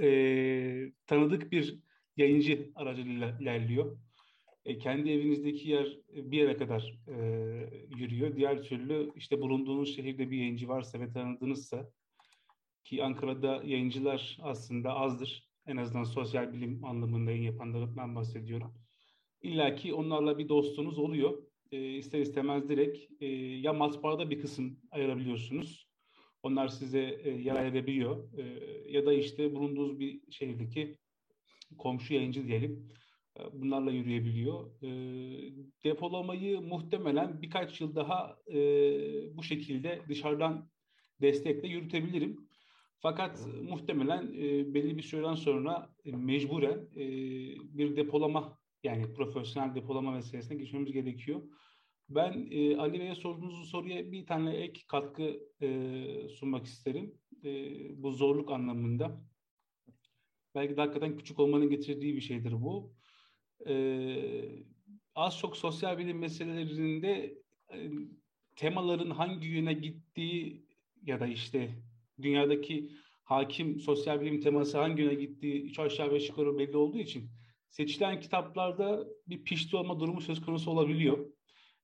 e, tanıdık bir yayıncı aracılığıyla ilerliyor. E, kendi evinizdeki yer e, bir yere kadar e, yürüyor. Diğer türlü işte bulunduğunuz şehirde bir yayıncı varsa ve tanıdığınızsa ki Ankara'da yayıncılar aslında azdır. En azından sosyal bilim anlamında yayın yapanlardan bahsediyorum. İlla ki onlarla bir dostunuz oluyor. E, ister istemez direkt e, ya matbaada bir kısım ayırabiliyorsunuz. Onlar size e, ayırabiliyor. E, ya da işte bulunduğunuz bir şehirdeki komşu yayıncı diyelim bunlarla yürüyebiliyor. E, depolamayı muhtemelen birkaç yıl daha e, bu şekilde dışarıdan destekle yürütebilirim. Fakat muhtemelen e, belli bir süreden sonra e, mecburen e, bir depolama yani profesyonel depolama meselesine geçmemiz gerekiyor. Ben e, Ali Bey'e sorduğunuz soruya bir tane ek katkı e, sunmak isterim. E, bu zorluk anlamında. Belki de hakikaten küçük olmanın getirdiği bir şeydir bu e, az çok sosyal bilim meselelerinde e, temaların hangi yöne gittiği ya da işte dünyadaki hakim sosyal bilim teması hangi yöne gittiği üç aşağı beş yukarı belli olduğu için seçilen kitaplarda bir pişti olma durumu söz konusu olabiliyor.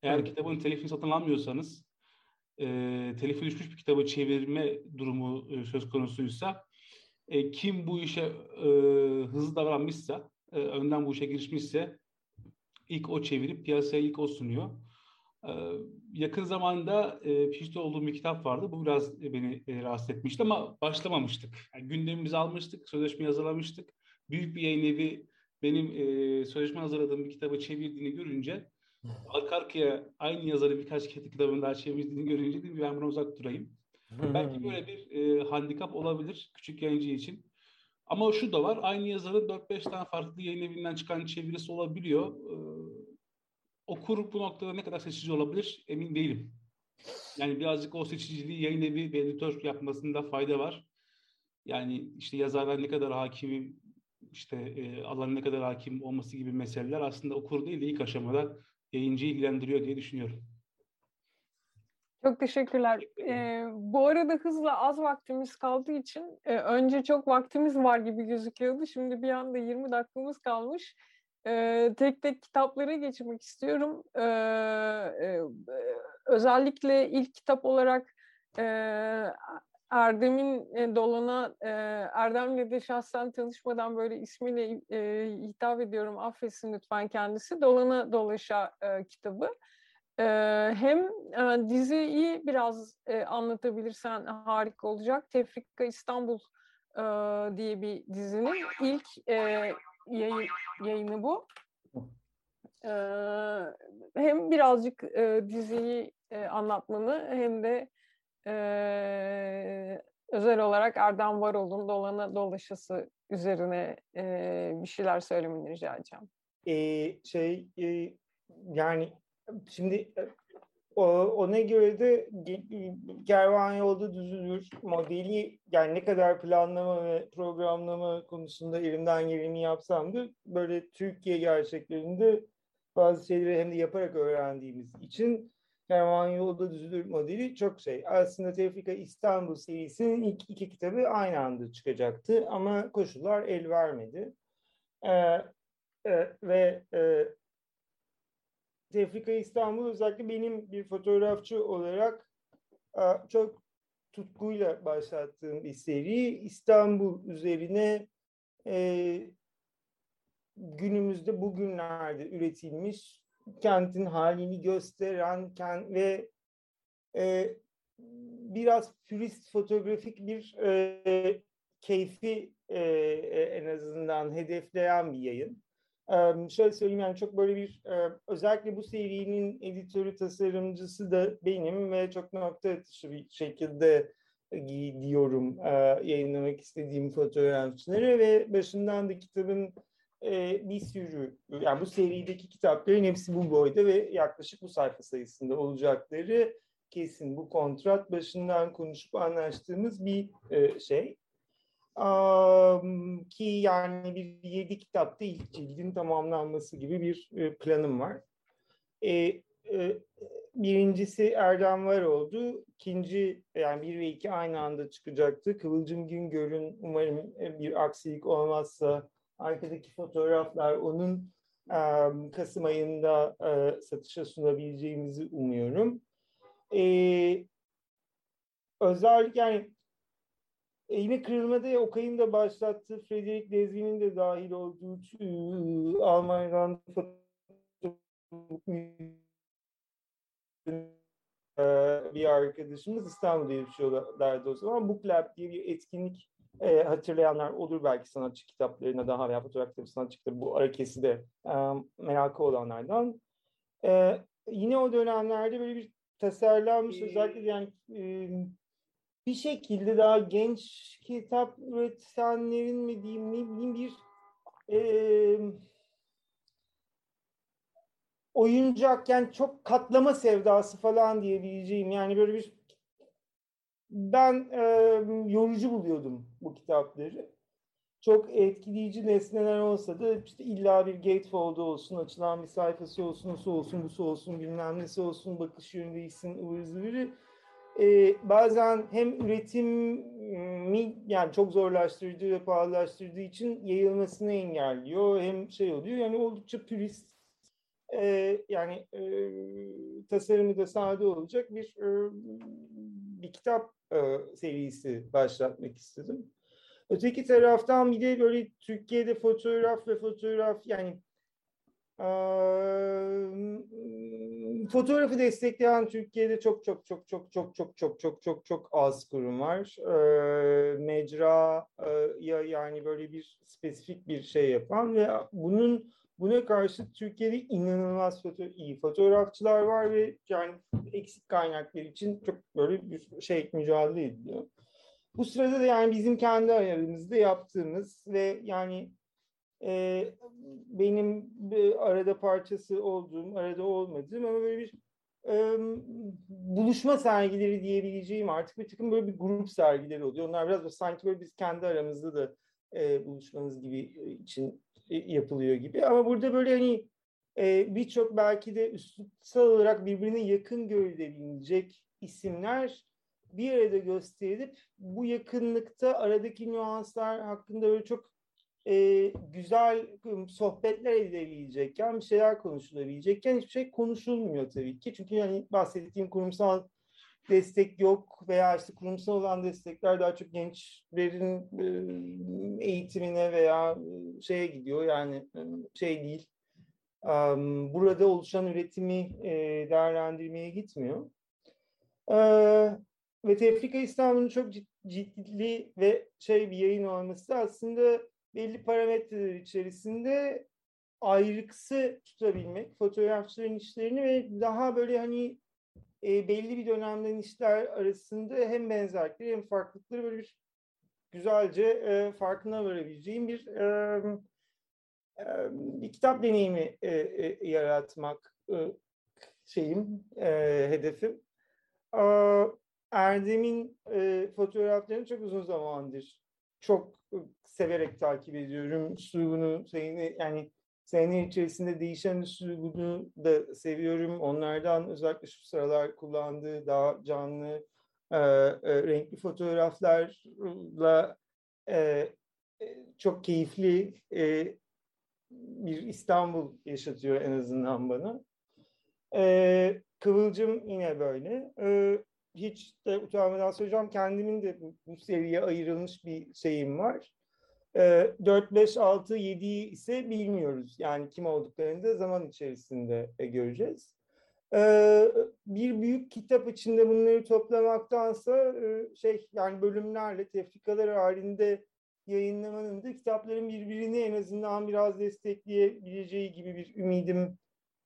Eğer evet. kitabın telifini satın almıyorsanız e, telifi düşmüş bir kitabı çevirme durumu e, söz konusuysa e, kim bu işe e, hızlı davranmışsa e, önden bu işe girişmişse ilk o çevirip piyasaya ilk o sunuyor. E, yakın zamanda e, pişti olduğum bir kitap vardı. Bu biraz beni e, rahatsız etmişti ama başlamamıştık. Yani gündemimizi almıştık, sözleşmeyi hazırlamıştık. Büyük bir yayın evi benim e, sözleşme hazırladığım bir kitabı çevirdiğini görünce arka aynı yazarı birkaç kitabını daha çevirdiğini görünce dedim ben buna uzak durayım. Belki böyle bir e, handikap olabilir küçük yayıncı için. Ama şu da var, aynı yazarın 4-5 tane farklı yayın evinden çıkan çevirisi olabiliyor. Ee, okur bu noktada ne kadar seçici olabilir emin değilim. Yani birazcık o seçiciliği yayın evi ve editör yapmasında fayda var. Yani işte yazarlar ne kadar hakimim, işte e, alan ne kadar hakim olması gibi meseleler aslında okur değil de ilk aşamada yayıncıyı ilgilendiriyor diye düşünüyorum. Çok teşekkürler. Ee, bu arada hızla az vaktimiz kaldığı için e, önce çok vaktimiz var gibi gözüküyordu. Şimdi bir anda 20 dakikamız kalmış. Ee, tek tek kitaplara geçmek istiyorum. Ee, e, özellikle ilk kitap olarak e, Erdem'in e, Dolan'a, e, Erdem'le de şahsen tanışmadan böyle ismiyle e, hitap ediyorum. Affetsin lütfen kendisi. Dolan'a Dolaşa e, kitabı. E, hem e, diziyi biraz e, anlatabilirsen harika olacak. Tefrika İstanbul e, diye bir dizinin ilk e, yayın, yayını bu. E, hem birazcık e, diziyi e, anlatmanı hem de e, özel olarak Erdem Varol'un dolana dolaşası üzerine e, bir şeyler söylemeni rica edeceğim. Ee, şey e, yani şimdi o, ona göre de kervan yolda düzülür modeli yani ne kadar planlama ve programlama konusunda elimden geleni yapsam da böyle Türkiye gerçeklerinde bazı şeyleri hem de yaparak öğrendiğimiz için Kervan Yolda Düzülür modeli çok şey. Aslında Tevfika İstanbul serisinin ilk iki kitabı aynı anda çıkacaktı ama koşullar el vermedi. Ee, e, ve e, Tevfika İstanbul özellikle benim bir fotoğrafçı olarak e, çok tutkuyla başlattığım bir seri. İstanbul üzerine e, günümüzde bugünlerde üretilmiş kentin halini gösteren ve e, biraz pürist fotoğrafik bir e, keyfi e, en azından hedefleyen bir yayın. E, şöyle söyleyeyim yani çok böyle bir e, özellikle bu serinin editörü tasarımcısı da benim ve çok nokta atışı bir şekilde diyorum e, yayınlamak istediğim fotoğrafçıları ve başından da kitabın e, bir sürü yani bu serideki kitapların hepsi bu boyda ve yaklaşık bu sayfa sayısında olacakları kesin bu kontrat başından konuşup anlaştığımız bir e, şey. Um, ki yani bir yedi kitapta ilk cildin tamamlanması gibi bir e, planım var. E, e, birincisi Erdem var oldu. İkinci yani bir ve iki aynı anda çıkacaktı. Kıvılcım Güngör'ün umarım bir aksilik olmazsa Arkadaki fotoğraflar onun Kasım ayında satışa sunabileceğimizi umuyorum. E, özellikle yani Eğme Kırılma'da Okay'ın da başlattığı Frederick Lezgin'in de dahil olduğu Almanya'dan bir arkadaşımız İstanbul'da yaşıyorlardı o zaman. Book Lab diye bir etkinlik e, hatırlayanlar olur belki sanatçı kitaplarına daha veya fotoğraf kitabı sanatçı kitabı bu arakesi de e, merakı olanlardan. E, yine o dönemlerde böyle bir tasarlanmış özellikle yani e, bir şekilde daha genç kitap üretenlerin mi diyeyim ne bileyim bir e, oyuncak yani çok katlama sevdası falan diyebileceğim yani böyle bir ben e, yorucu buluyordum bu kitapları. Çok etkileyici nesneler olsa da işte illa bir gatefold olsun, açılan bir sayfası olsun, nasıl olsun, bu olsun, bilmem nesi olsun, bakış yönü değilsin, ıvır zıvırı. Ee, bazen hem üretimi yani çok zorlaştırdığı ve pahalılaştırdığı için yayılmasını engelliyor. Hem şey oluyor yani oldukça pürist e, yani e, tasarımı da sade olacak bir e, bir kitap e, serisi başlatmak istedim. Öteki taraftan bir de böyle Türkiye'de fotoğraf ve fotoğraf yani e, fotoğrafı destekleyen Türkiye'de çok çok çok çok çok çok çok çok çok çok az kurum var. E, mecra e, ya yani böyle bir spesifik bir şey yapan ve bunun Buna karşı Türkiye'de inanılmaz foto iyi fotoğrafçılar var ve yani eksik kaynaklar için çok böyle bir şey mücadele ediliyor. Bu sırada da yani bizim kendi ayarımızda yaptığımız ve yani e, benim arada parçası olduğum, arada olmadığım ama böyle bir e, buluşma sergileri diyebileceğim artık bir takım böyle bir grup sergileri oluyor. Onlar biraz sanki böyle biz kendi aramızda da e, buluşmamız gibi için yapılıyor gibi. Ama burada böyle hani e, birçok belki de üslutsal olarak birbirine yakın görülebilecek isimler bir arada gösterilip bu yakınlıkta aradaki nüanslar hakkında böyle çok e, güzel sohbetler edilebilecekken, bir şeyler konuşulabilecekken hiçbir şey konuşulmuyor tabii ki. Çünkü yani bahsettiğim kurumsal destek yok veya işte kurumsal olan destekler daha çok gençlerin eğitimine veya şeye gidiyor yani şey değil burada oluşan üretimi değerlendirmeye gitmiyor. Ve Tefrika İstanbul'un çok ciddi ve şey bir yayın olması aslında belli parametreler içerisinde ayrıksı tutabilmek, fotoğrafçıların işlerini ve daha böyle hani e, belli bir dönemden işler arasında hem benzerlikleri hem farklılıkları böyle bir güzelce e, farkına varabileceğim bir e, e, bir kitap deneyimi e, e, yaratmak e, şeyim, e, hedefim. E, Erdem'in e, fotoğraflarını çok uzun zamandır çok severek takip ediyorum. Üslubunu, şeyini, yani sene içerisinde değişen üslubunu da seviyorum. Onlardan özellikle şu sıralar kullandığı daha canlı, e, e, renkli fotoğraflarla e, çok keyifli e, bir İstanbul yaşatıyor en azından bana. E, Kıvılcım yine böyle. E, hiç de utanmadan söyleyeceğim kendimin de bu, bu seriye ayrılmış bir şeyim var. E, 4, 5, 6, 7'yi ise bilmiyoruz. Yani kim olduklarını da zaman içerisinde e, göreceğiz. E, bir büyük kitap içinde bunları toplamaktansa e, şey yani bölümlerle tefrikalar halinde yayınlamanın da kitapların birbirini en azından biraz destekleyebileceği gibi bir ümidim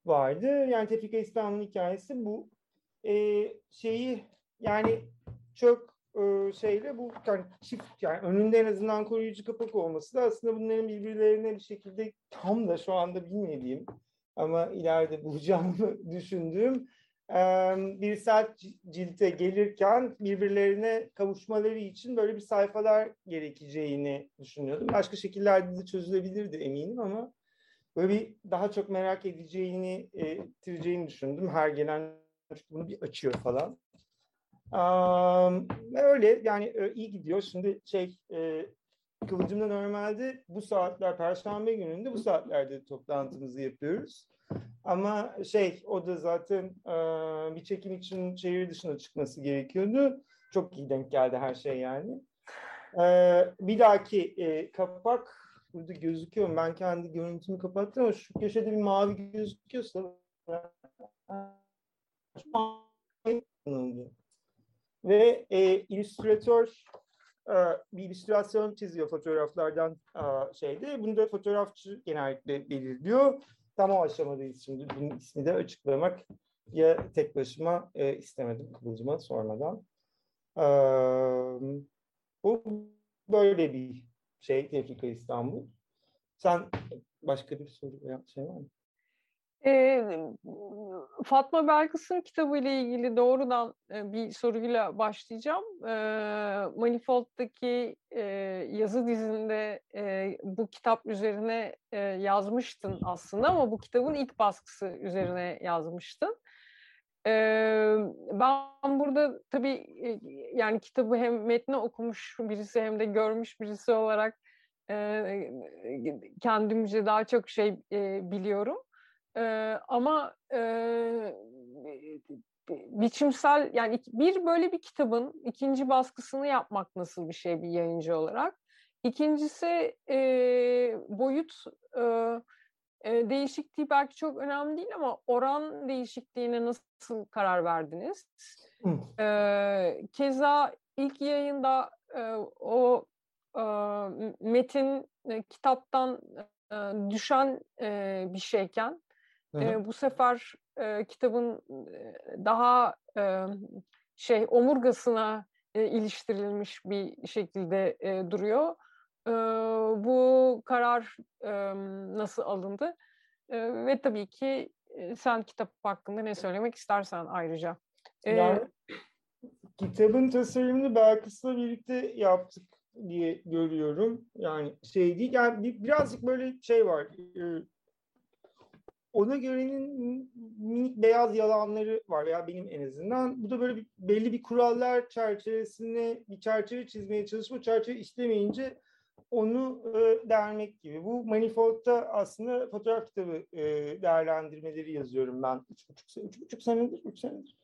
vardı. Yani Tefrika İstanbul'un hikayesi bu. Ee, şeyi yani çok e, şeyle bu yani çift yani önünde en azından koruyucu kapak olması da aslında bunların birbirlerine bir şekilde tam da şu anda bilmediğim ama ileride bulacağımı *laughs* düşündüğüm bir saat cilte gelirken birbirlerine kavuşmaları için böyle bir sayfalar gerekeceğini düşünüyordum. Başka şekillerde de çözülebilirdi eminim ama böyle bir daha çok merak edeceğini, e, bitireceğini düşündüm. Her gelen bunu bir açıyor falan. Öyle yani iyi gidiyor. Şimdi şey e, Kıvılcım'da normalde bu saatler Perşembe gününde bu saatlerde toplantımızı yapıyoruz. Ama şey o da zaten e, bir çekim için şehir dışına çıkması gerekiyordu. Çok iyi denk geldi her şey yani. E, bir dahaki e, kapak burada gözüküyor. Ben kendi görüntümü kapattım ama şu köşede bir mavi gözüküyorsa ve e, illüstratör e, bir illüstrasyon çiziyor fotoğraflardan e, şeyde. Bunu da fotoğrafçı genellikle belirliyor tam o aşamadayız şimdi. Bunun ismi de açıklamak ya tek başıma e, istemedim Kıvılcım'a sormadan. E, bu böyle bir şey Tefrika İstanbul. Sen başka bir soru şey var mı? E, Fatma Belkıs'ın kitabı ile ilgili doğrudan e, bir soruyla başlayacağım. E, Manifold'daki e, yazı dizinde e, bu kitap üzerine e, yazmıştın aslında ama bu kitabın ilk baskısı üzerine yazmıştın. E, ben burada tabii e, yani kitabı hem metni okumuş birisi hem de görmüş birisi olarak e, kendimce daha çok şey e, biliyorum. Ee, ama e, biçimsel yani bir böyle bir kitabın ikinci baskısını yapmak nasıl bir şey bir yayıncı olarak. İkincisi e, boyut e, e, değişikliği belki çok önemli değil ama oran değişikliğine nasıl karar verdiniz? E, keza ilk yayında e, o e, metin e, kitaptan e, düşen e, bir şeyken e, bu sefer e, kitabın daha e, şey omurgasına e, iliştirilmiş bir şekilde e, duruyor. E, bu karar e, nasıl alındı? E, ve tabii ki e, sen kitap hakkında ne söylemek istersen ayrıca. E, yani, kitabın tasarımını Belkıs'la birlikte yaptık diye görüyorum. Yani şey değil, yani birazcık böyle şey var. E, ona görenin minik beyaz yalanları var veya benim en azından. Bu da böyle bir, belli bir kurallar çerçevesine bir çerçeve çizmeye çalışma çerçeve işlemeyince onu e, dermek gibi. Bu Manifold'da aslında fotoğraf kitabı e, değerlendirmeleri yazıyorum ben. Üç buçuk, üç buçuk senedir, üç senedir.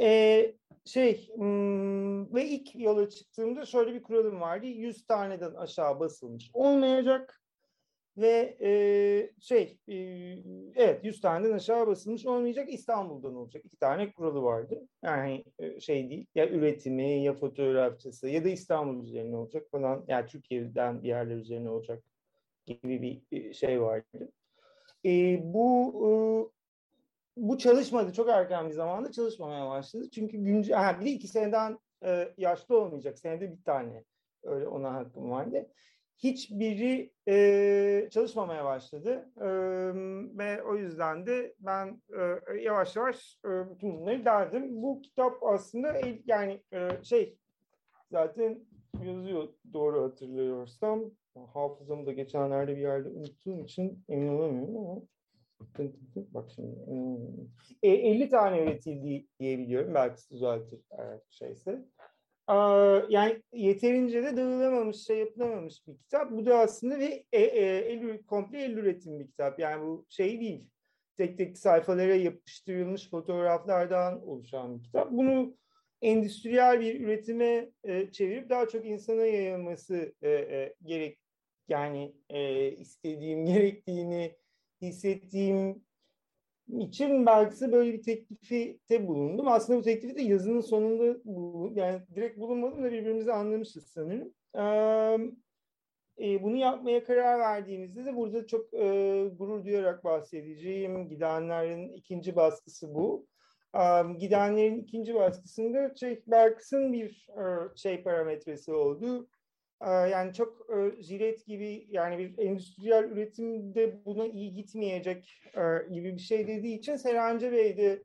E, şey hmm, ve ilk yola çıktığımda şöyle bir kuralım vardı. 100 taneden aşağı basılmış olmayacak ve e, şey e, evet 100 taneden aşağı basılmış olmayacak İstanbul'dan olacak. iki tane kuralı vardı. Yani e, şey değil ya üretimi ya fotoğrafçısı ya da İstanbul üzerine olacak falan. Yani Türkiye'den bir yerler üzerine olacak gibi bir şey vardı. E, bu e, bu çalışmadı. Çok erken bir zamanda çalışmamaya başladı. Çünkü güncel, ha, bir iki seneden e, yaşlı olmayacak. Senede bir tane. Öyle ona hakkım vardı. Hiçbiri e, çalışmamaya başladı. E, ve o yüzden de ben e, yavaş yavaş e, bütün bunları derdim. Bu kitap aslında yani e, şey zaten yazıyor doğru hatırlıyorsam. Hafızamı da geçenlerde bir yerde unuttuğum için emin olamıyorum ama Bak şimdi. 50 e, tane üretildiği diyebiliyorum. Belki düzeltir eğer şeyse. Yani yeterince de dağılamamış, şey yapılamamış bir kitap. Bu da aslında bir e, e, el, komple el üretim bir kitap. Yani bu şey değil. Tek tek sayfalara yapıştırılmış fotoğraflardan oluşan bir kitap. Bunu endüstriyel bir üretime çevirip daha çok insana yayılması gerek yani istediğim *laughs* gerektiğini hissettiğim için belki böyle bir teklifte bulundum. Aslında bu teklifi de yazının sonunda yani direkt bulunmadım da birbirimizi anlamışız sanırım. Ee, bunu yapmaya karar verdiğimizde de burada çok e, gurur duyarak bahsedeceğim. Gidenlerin ikinci baskısı bu. Um, gidenlerin ikinci baskısında şey, Berks'ın bir e, şey parametresi oldu. Ee, yani çok e, jilet gibi yani bir endüstriyel üretimde buna iyi gitmeyecek e, gibi bir şey dediği için Serence Bey de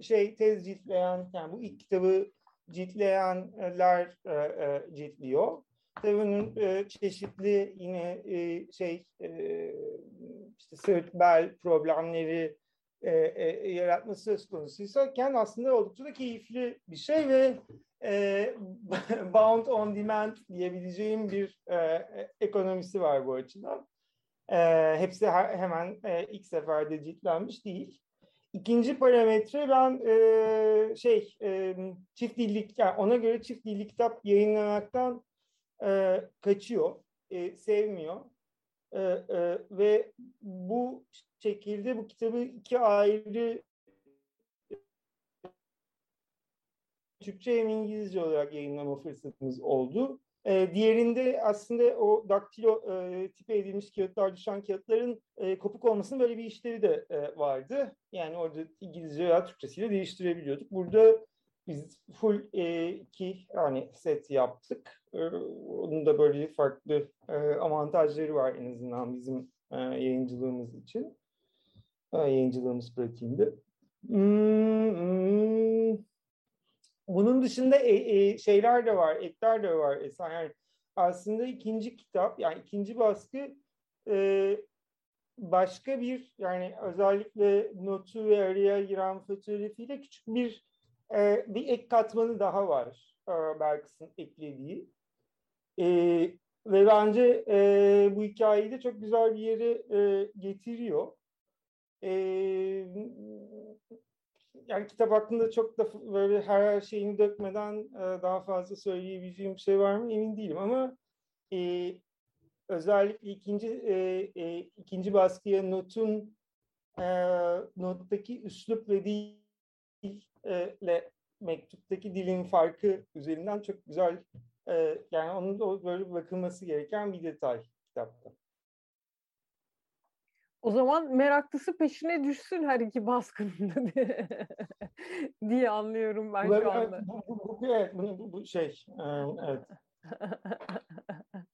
şey tez ciltleyen yani bu ilk kitabı ciltleyenler e, ciltliyor. Tabii bunun çeşitli yine şey işte sırt bel problemleri yaratması söz konusuyken aslında oldukça da keyifli bir şey ve e, *laughs* bound on demand diyebileceğim bir e, ekonomisi var bu açıdan. E, hepsi her, hemen e, ilk seferde ciltlenmiş değil. İkinci parametre ben e, şey e, çift dillik yani ona göre çift dillik kitap yayınlamaktan e, kaçıyor, e, sevmiyor e, e, ve bu şekilde bu kitabı iki ayrı Türkçe hem İngilizce olarak yayınlama fırsatımız oldu. E, diğerinde aslında o daktilo e, tipe edilmiş kağıtlar düşen kağıtların e, kopuk olmasının böyle bir işlevi de e, vardı. Yani orada İngilizce veya Türkçesiyle değiştirebiliyorduk. Burada biz full e, iki yani set yaptık. E, onun da böyle farklı e, avantajları var en azından bizim e, yayıncılığımız için. E, yayıncılığımız pratiğinde. Hmm, hmm. Bunun dışında e, e, şeyler de var, ekler de var. Yani aslında ikinci kitap, yani ikinci baskı e, başka bir yani özellikle notu ve araya giren fotoğrafıyla küçük bir e, bir ek katmanı daha var e, Berks'in eklediği. E, ve bence e, bu hikayeyi de çok güzel bir yere e, getiriyor. E, yani kitap hakkında çok da böyle her şeyini dökmeden e, daha fazla söyleyebileceğim bir şey var mı emin değilim ama e, özellikle ikinci e, e, ikinci baskıya notun e, nottaki üslup ve dille mektuptaki dilin farkı üzerinden çok güzel e, yani onun da böyle bakılması gereken bir detay kitapta. O zaman meraklısı peşine düşsün her iki baskının *laughs* diye anlıyorum ben şu anda. Bu, bu, bu, evet, bu, bu şey, evet. *laughs*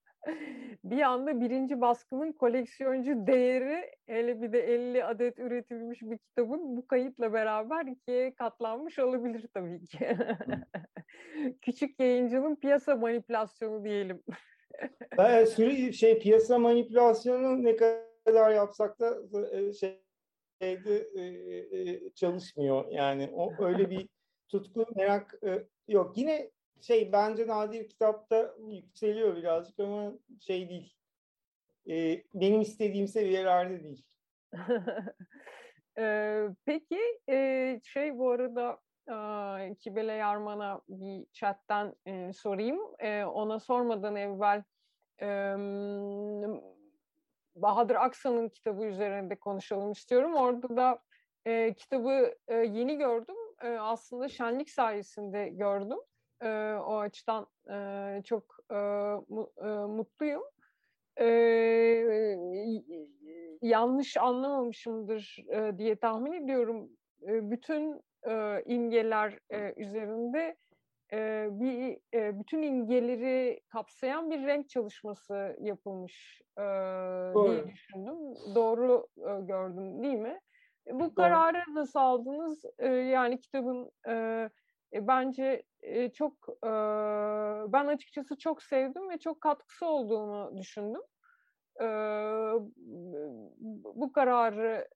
bir anda birinci baskının koleksiyoncu değeri hele bir de 50 adet üretilmiş bir kitabın bu kayıtla beraber ikiye katlanmış olabilir tabii ki. *laughs* Küçük yayıncının piyasa manipülasyonu diyelim. ben, süre, şey piyasa manipülasyonu ne kadar kadar yapsak da e, şeyde e, e, çalışmıyor. Yani o öyle bir *laughs* tutku, merak yok. Yine şey bence nadir kitapta yükseliyor birazcık ama şey değil. Benim istediğim seviyelerde değil. *laughs* Peki şey bu arada Kibele Yarman'a bir chatten sorayım. Ona sormadan evvel Bahadır Aksan'ın kitabı üzerinde konuşalım istiyorum. Orada da e, kitabı e, yeni gördüm. E, aslında şenlik sayesinde gördüm. E, o açıdan e, çok e, mu, e, mutluyum. E, yanlış anlamamışımdır e, diye tahmin ediyorum. E, bütün e, imgeler e, üzerinde e, bir e, bütün imgeleri kapsayan bir renk çalışması yapılmış e, diye düşündüm. Doğru e, gördüm değil mi? Bu kararı nasıl aldınız? E, yani kitabın e, e, bence e, çok e, ben açıkçası çok sevdim ve çok katkısı olduğunu düşündüm bu kararı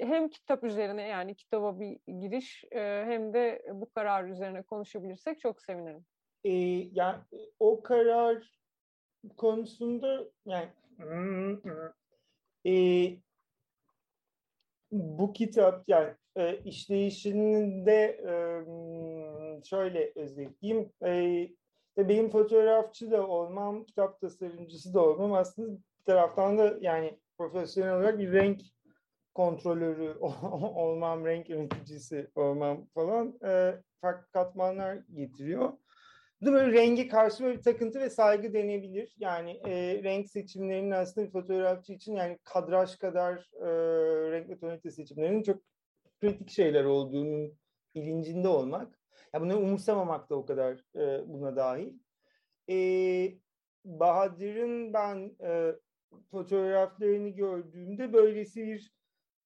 hem kitap üzerine yani kitaba bir giriş hem de bu karar üzerine konuşabilirsek çok sevinirim. E, yani o karar konusunda yani e, bu kitap yani e, işleyişinde e, şöyle özetleyeyim. E, ve benim fotoğrafçı da olmam, kitap tasarımcısı da olmam aslında bir taraftan da yani profesyonel olarak bir renk kontrolörü *laughs* olmam, renk yöneticisi olmam falan e, farklı katmanlar getiriyor. Bu böyle rengi karşı böyle bir takıntı ve saygı denebilir. Yani e, renk seçimlerinin aslında bir fotoğrafçı için yani kadraj kadar e, renk ve tonalite seçimlerinin çok kritik şeyler olduğunun bilincinde olmak. Ya bunu umursamamak da o kadar e, buna dahil. E, Bahadır'ın ben e, fotoğraflarını gördüğümde böylesi bir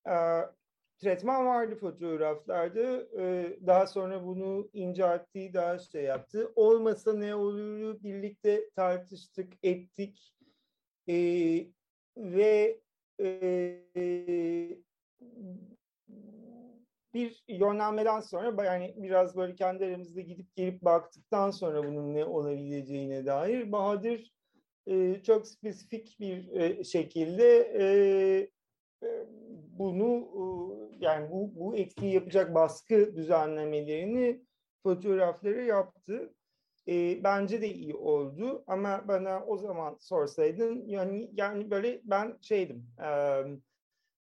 e, tretman vardı fotoğraflarda. E, daha sonra bunu incelttiği daha şey yaptı. Olmasa ne olur birlikte tartıştık, ettik. E, ve e, bir yönlenmeden sonra yani biraz böyle kendi aramızda gidip gelip baktıktan sonra bunun ne olabileceğine dair Bahadır e, çok spesifik bir e, şekilde e, e, bunu e, yani bu, bu etkiyi yapacak baskı düzenlemelerini fotoğrafları yaptı. E, bence de iyi oldu ama bana o zaman sorsaydın yani yani böyle ben şeydim e,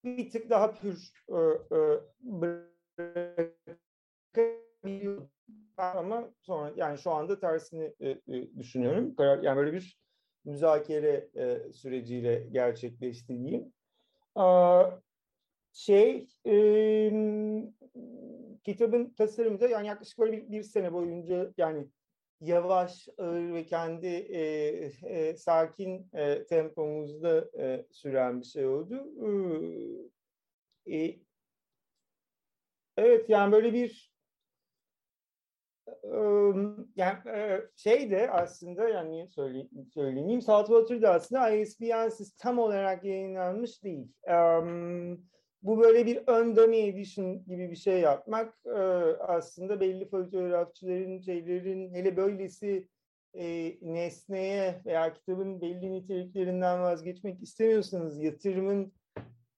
bir tık daha pür e, e, ama sonra yani şu anda tersini e, e, düşünüyorum. Karar, yani böyle bir müzakere e, süreciyle gerçekleşti diyeyim. Aa, şey e, kitabın tasarımı yani yaklaşık böyle bir, bir sene boyunca yani yavaş, ağır ve kendi e, e, sakin e, tempomuzda e, süren bir şey oldu. E, Evet yani böyle bir yani şey de aslında yani söyleyeyim, söyleyeyim Saltwater da aslında ISBN'siz tam olarak yayınlanmış değil. Bu böyle bir ön dummy edition gibi bir şey yapmak aslında belli fotoğrafçıların şeylerin hele böylesi nesneye veya kitabın belli niteliklerinden vazgeçmek istemiyorsanız yatırımın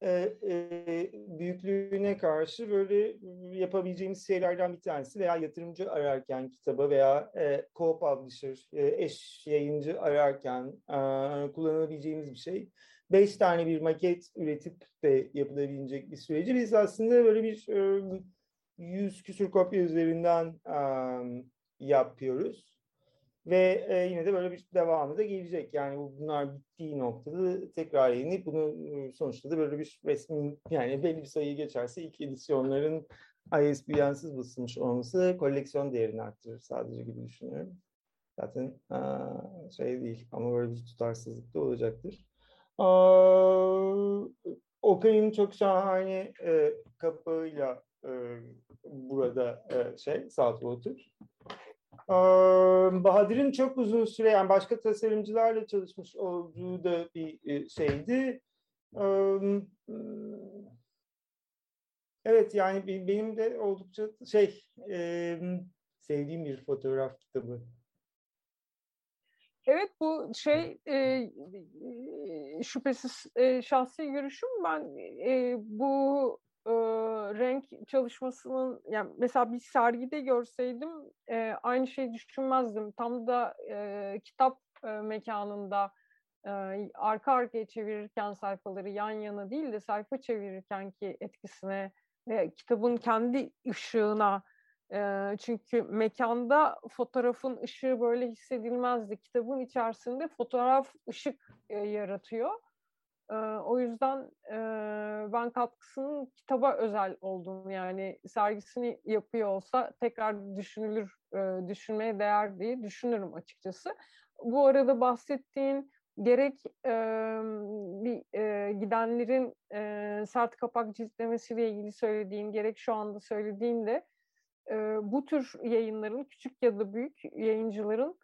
e, e, büyüklüğüne karşı böyle yapabileceğimiz şeylerden bir tanesi veya yatırımcı ararken kitaba veya e, co-publisher, e, eş yayıncı ararken e, kullanabileceğimiz bir şey. Beş tane bir maket üretip de yapılabilecek bir süreci biz aslında böyle bir e, yüz küsur kopya üzerinden e, yapıyoruz. Ve e, yine de böyle bir devamı da gelecek. Yani bunlar bittiği noktada tekrar yayınlayıp bunu sonuçta da böyle bir resmi yani belli bir sayıyı geçerse ilk edisyonların ISBN'siz basılmış olması koleksiyon değerini arttırır sadece gibi düşünüyorum. Zaten aa, şey değil ama böyle bir tutarsızlık da olacaktır. Aa, Okay'ın çok şahane e, kapağıyla e, burada e, şey Saltwater. Bahadır'ın çok uzun süre yani başka tasarımcılarla çalışmış olduğu da bir şeydi. Evet yani benim de oldukça şey sevdiğim bir fotoğraf kitabı. Evet bu şey e, şüphesiz e, şahsi görüşüm ben e, bu e, renk çalışmasının yani mesela bir sergide görseydim e, aynı şeyi düşünmezdim. Tam da e, kitap e, mekanında e, arka arkaya çevirirken sayfaları yan yana değil de sayfa çevirirken ki etkisine ve kitabın kendi ışığına e, çünkü mekanda fotoğrafın ışığı böyle hissedilmezdi. Kitabın içerisinde fotoğraf ışık e, yaratıyor. E, o yüzden e, ben katkısının kitaba özel olduğunu yani sergisini yapıyor olsa tekrar düşünülür, e, düşünmeye değer diye düşünürüm açıkçası. Bu arada bahsettiğin gerek e, bir e, gidenlerin e, sert kapak ciltlemesiyle ilgili söylediğin, gerek şu anda söylediğin de e, bu tür yayınların küçük ya da büyük yayıncıların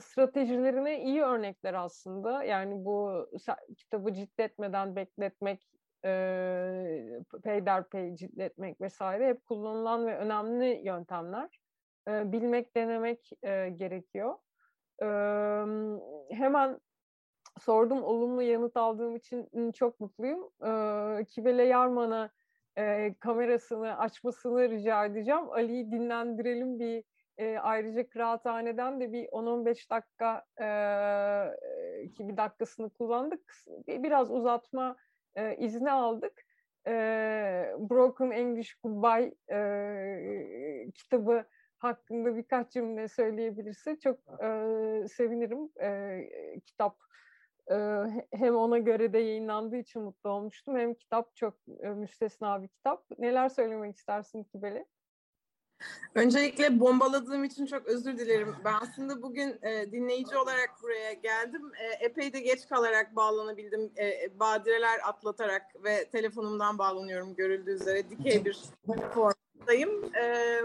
stratejilerine iyi örnekler aslında. Yani bu kitabı ciltletmeden bekletmek, e, peyderpey ciltletmek vesaire hep kullanılan ve önemli yöntemler. E, bilmek, denemek e, gerekiyor. E, hemen sordum, olumlu yanıt aldığım için çok mutluyum. E, Kibele Yarman'a e, kamerasını açmasını rica edeceğim. Ali'yi dinlendirelim bir e, ayrıca kıraathaneden de bir 10-15 dakika e, ki bir dakikasını kullandık. Biraz uzatma e, izni aldık. E, Broken English Goodbye e, kitabı hakkında birkaç cümle söyleyebilirse çok e, sevinirim. E, kitap hem ona göre de yayınlandığı için mutlu olmuştum. Hem kitap çok müstesna bir kitap. Neler söylemek istersin Kibeli? Öncelikle bombaladığım için çok özür dilerim. Ben aslında bugün e, dinleyici olarak buraya geldim. E, epey de geç kalarak bağlanabildim. E, badireler atlatarak ve telefonumdan bağlanıyorum görüldüğü üzere. Dikey bir formdayım. E,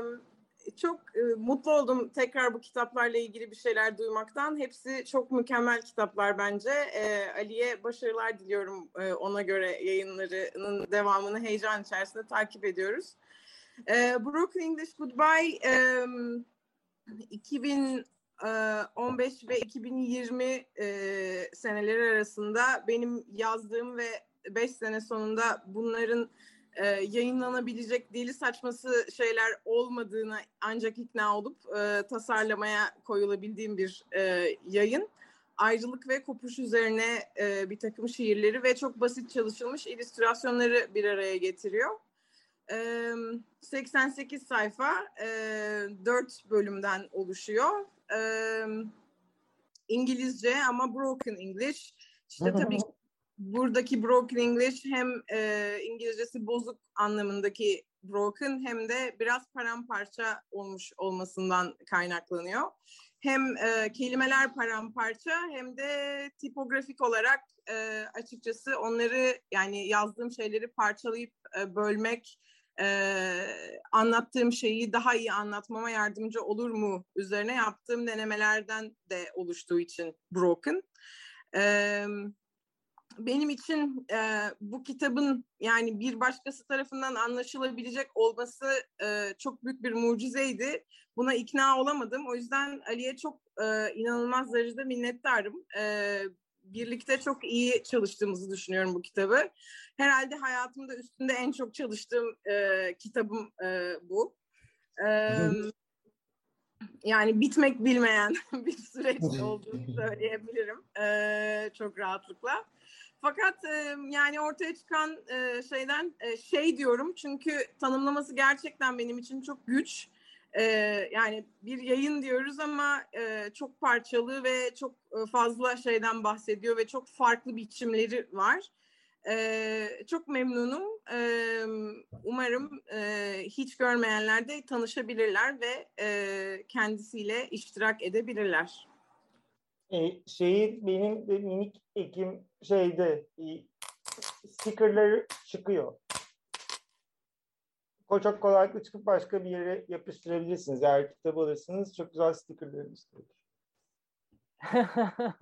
çok e, mutlu oldum tekrar bu kitaplarla ilgili bir şeyler duymaktan. Hepsi çok mükemmel kitaplar bence. E, Ali'ye başarılar diliyorum. E, ona göre yayınlarının devamını heyecan içerisinde takip ediyoruz. E, Broken English Goodbye e, 2015 ve 2020 e, seneleri arasında benim yazdığım ve 5 sene sonunda bunların e, yayınlanabilecek deli saçması şeyler olmadığına ancak ikna olup e, tasarlamaya koyulabildiğim bir e, yayın. Ayrılık ve kopuş üzerine e, bir takım şiirleri ve çok basit çalışılmış illüstrasyonları bir araya getiriyor. E, 88 sayfa, e, 4 bölümden oluşuyor. İngilizce ama broken English. İşte tabii buradaki broken English hem İngilizcesi bozuk anlamındaki broken hem de biraz paramparça olmuş olmasından kaynaklanıyor. Hem e, kelimeler paramparça hem de tipografik olarak e, açıkçası onları yani yazdığım şeyleri parçalayıp e, bölmek e, anlattığım şeyi daha iyi anlatmama yardımcı olur mu üzerine yaptığım denemelerden de oluştuğu için broken. Evet benim için e, bu kitabın yani bir başkası tarafından anlaşılabilecek olması e, çok büyük bir mucizeydi. Buna ikna olamadım. O yüzden Ali'ye çok e, inanılmaz derecede minnettarım. E, birlikte çok iyi çalıştığımızı düşünüyorum bu kitabı. Herhalde hayatımda üstünde en çok çalıştığım e, kitabım e, bu. E, yani bitmek bilmeyen *laughs* bir süreç olduğunu söyleyebilirim e, çok rahatlıkla. Fakat e, yani ortaya çıkan e, şeyden e, şey diyorum çünkü tanımlaması gerçekten benim için çok güç. E, yani bir yayın diyoruz ama e, çok parçalı ve çok e, fazla şeyden bahsediyor ve çok farklı biçimleri var. E, çok memnunum. E, umarım e, hiç görmeyenler de tanışabilirler ve e, kendisiyle iştirak edebilirler e, şeyi benim de minik ekim şeyde e, stickerları çıkıyor. Çok kolaylıkla çıkıp başka bir yere yapıştırabilirsiniz. Eğer kitap alırsınız çok güzel stickerlarımız var. *laughs*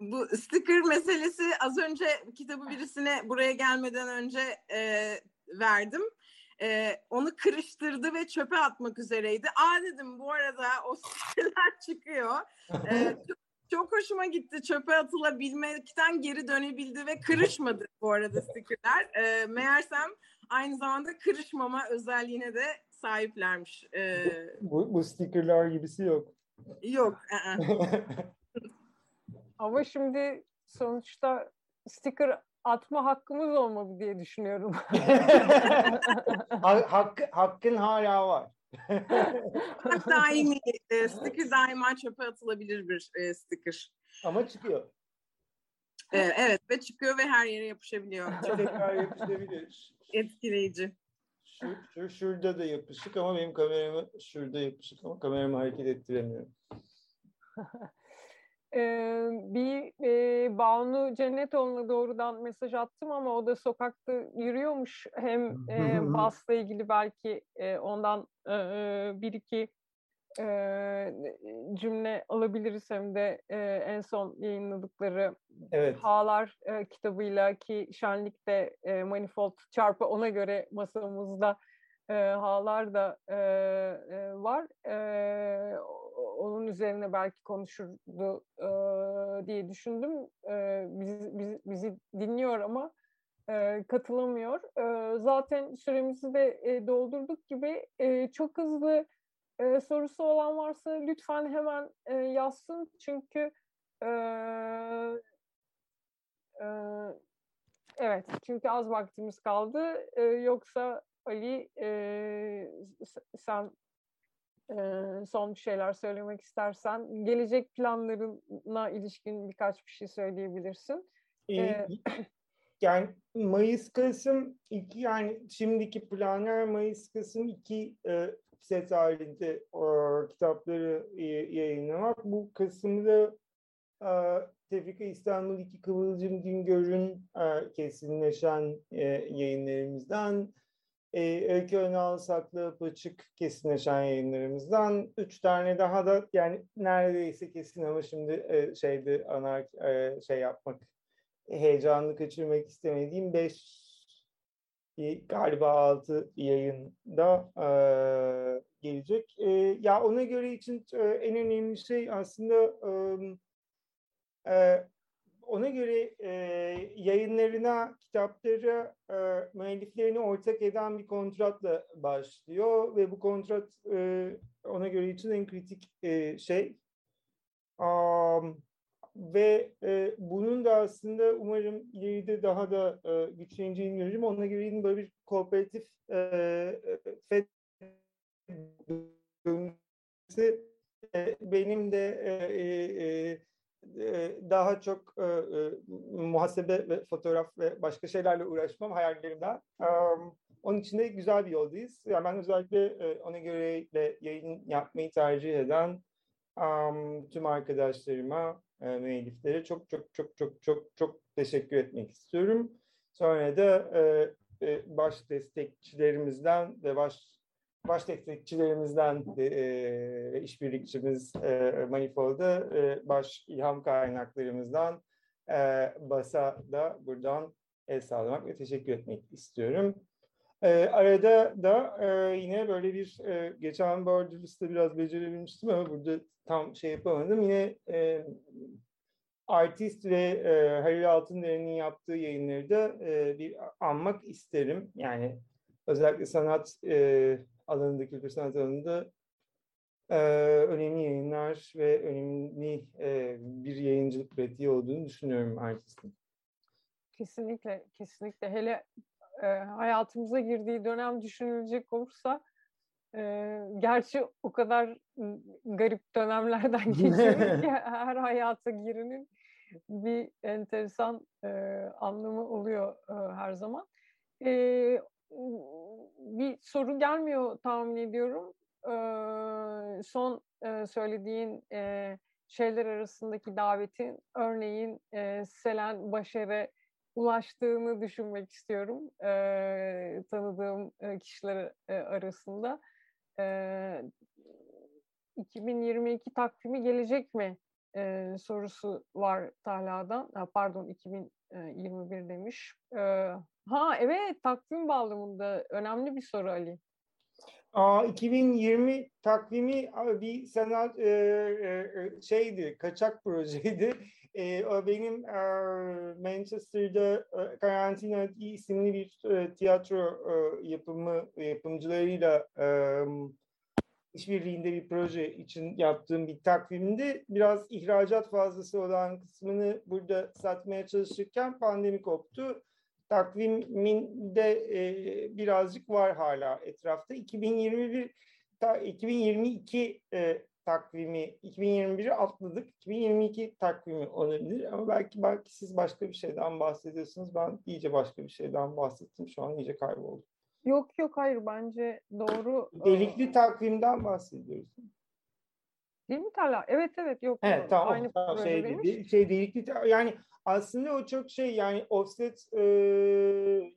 Bu sticker meselesi az önce kitabı birisine buraya gelmeden önce e, verdim e, onu kırıştırdı ve çöpe atmak üzereydi. Aa dedim bu arada o *laughs* siteler çıkıyor. E, *laughs* çok, çok hoşuma gitti. Çöpe atılabilmekten geri dönebildi ve kırışmadı bu arada stickerler. E, meğersem aynı zamanda kırışmama özelliğine de sahiplermiş. Ee, bu, bu stickerlar gibisi yok. Yok. ı-ı. *laughs* Ama şimdi sonuçta sticker atma hakkımız olmalı diye düşünüyorum. *laughs* Ha- Hakkı, hakkın hala var. *laughs* Daimi, e, sticker daima çöpe atılabilir bir e, sticker. Ama çıkıyor. E, evet ve çıkıyor ve her yere yapışabiliyor. *laughs* Tekrar yapışabilir. etkileyici. Şu, şu şurada da yapışık ama benim kameramı şurada yapışık ama kameramı hareket ettiremiyorum. *laughs* Ee, bir e, Banu Cennetoğlu'na doğrudan mesaj attım ama o da sokakta yürüyormuş. Hem e, Bas'la ilgili belki e, ondan e, e, bir iki e, cümle alabiliriz hem de e, en son yayınladıkları Evet. Halar e, kitabıyla ki Şenlik'te e, Manifold çarpı ona göre masamızda e, Halar da e, e, var. E, onun üzerine belki konuşurdu e, diye düşündüm. E, bizi, bizi, bizi dinliyor ama e, katılamıyor. E, zaten süremizi de e, doldurduk gibi e, çok hızlı e, sorusu olan varsa lütfen hemen e, yazsın çünkü e, e, evet çünkü az vaktimiz kaldı. E, yoksa Ali e, sen e, son bir şeyler söylemek istersen gelecek planlarına ilişkin birkaç bir şey söyleyebilirsin. Ee, *clears throat* yani Mayıs Kasım iki yani şimdiki planlar Mayıs Kasım iki e, set halinde e, kitapları e, yayınlamak. Bu Kasım'da e, Tefrika İstanbul 2 Kıvılcım Güngör'ün e, kesinleşen e, yayınlarımızdan e, Öykü Önal Saklı Apaçık kesinleşen yayınlarımızdan üç tane daha da yani neredeyse kesin ama şimdi e, şeyde anar e, şey yapmak heyecanını kaçırmak istemediğim 5 galiba 6 yayında e, gelecek. E, ya ona göre için e, en önemli şey aslında e, e, ona göre e, yayınlarına, kitaplara, e, müelliflerini ortak eden bir kontratla başlıyor ve bu kontrat e, ona göre için en kritik e, şey. Am, ve e, bunun da aslında umarım ileride daha da e, güçleneceğini göreceğim. Ona göre yine böyle bir kooperatif e, e, FED döngüsü, e, benim de e, e, e, daha çok e, e, muhasebe ve fotoğraf ve başka şeylerle uğraşmam hayallerimden. Am, onun için de güzel bir yoldayız. Yani ben özellikle e, ona göre de yayın yapmayı tercih eden am, tüm arkadaşlarıma, e, müelliflere çok çok çok çok çok çok teşekkür etmek istiyorum. Sonra da e, e, baş destekçilerimizden ve baş baş destekçilerimizden de, e, işbirlikçimiz e, Manifold'a e, baş ilham kaynaklarımızdan e, BAS'a da buradan el sağlamak ve teşekkür etmek istiyorum. E, arada da e, yine böyle bir e, geçen Borderless'ta biraz becerebilmiştim ama burada tam şey yapamadım. Yine e, artist ve e, Halil Altındere'nin yaptığı yayınları da e, bir anmak isterim. Yani özellikle sanat e, alanında, kültür sanat alanında e, önemli yayınlar ve önemli e, bir yayıncılık pratiği olduğunu düşünüyorum artistin. Kesinlikle, kesinlikle. Hele e, hayatımıza girdiği dönem düşünülecek olursa e, gerçi o kadar garip dönemlerden *laughs* geçiyor ki her hayata girinin bir enteresan e, anlamı oluyor e, her zaman. E, bir soru gelmiyor tahmin ediyorum. E, son e, söylediğin e, şeyler arasındaki davetin örneğin e, Selen Başar'a ulaştığını düşünmek istiyorum e, tanıdığım kişiler arasında. E, 2022 takvimi gelecek mi e, sorusu var Talha'dan. Ha, pardon 2021 demiş. E, ha evet takvim bağlamında önemli bir soru Ali. Aa, 2020 takvimi bir sanat e, e, şeydi, kaçak projeydi. E, benim e, Manchester'da e, Karantina isimli bir e, tiyatro e, yapımı yapımcılarıyla e, işbirliğinde bir proje için yaptığım bir takvimde biraz ihracat fazlası olan kısmını burada satmaya çalışırken pandemi koptu. Takvimin de e, birazcık var hala etrafta. 2021 ta, 2022 e, takvimi 2021'i atladık. 2022 takvimi olabilir ama belki belki siz başka bir şeyden bahsediyorsunuz. Ben iyice başka bir şeyden bahsettim. Şu an iyice kayboldum. Yok yok hayır bence doğru. Delikli takvimden bahsediyoruz. Değil mi Talha? Evet evet yok. Evet tamam. Aynı tamam şey, dedi, şey delikli yani aslında o çok şey yani offset e,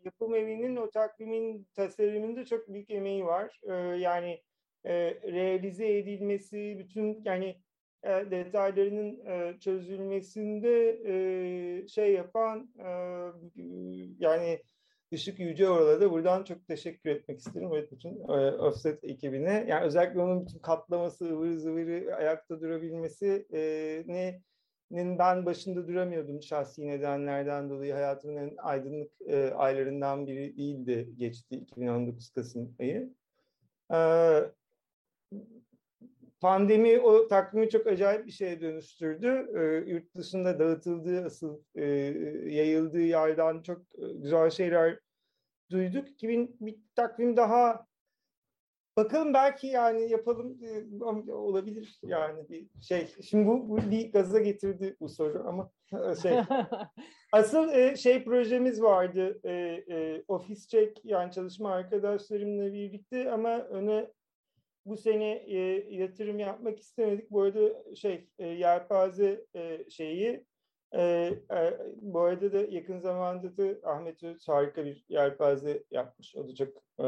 yapım evinin o takvimin tasarımında çok büyük emeği var. E, yani e, realize edilmesi, bütün yani e, detaylarının e, çözülmesinde e, şey yapan e, yani Işık Yüce Oral'a buradan çok teşekkür etmek isterim. Evet, bütün e, Offset ekibine. Yani özellikle onun bütün katlaması, ıvır zıvırı ayakta durabilmesi e, ne ben başında duramıyordum şahsi nedenlerden dolayı hayatımın en aydınlık e, aylarından biri değildi geçti 2019 Kasım ayı. E, pandemi o takvimi çok acayip bir şeye dönüştürdü. E, yurt dışında dağıtıldığı, asıl e, yayıldığı yerden çok e, güzel şeyler duyduk. 2000 bir takvim daha bakalım belki yani yapalım e, olabilir yani bir şey. Şimdi bu, bu bir gaza getirdi bu soru ama e, şey *laughs* asıl şey projemiz vardı ofis check yani çalışma arkadaşlarımla birlikte ama öne bu sene e, yatırım yapmak istemedik. Bu arada şey e, yelpaze e, şeyi e, e, bu arada da yakın zamanda da Ahmet Öz harika bir yelpaze yapmış. O da çok e,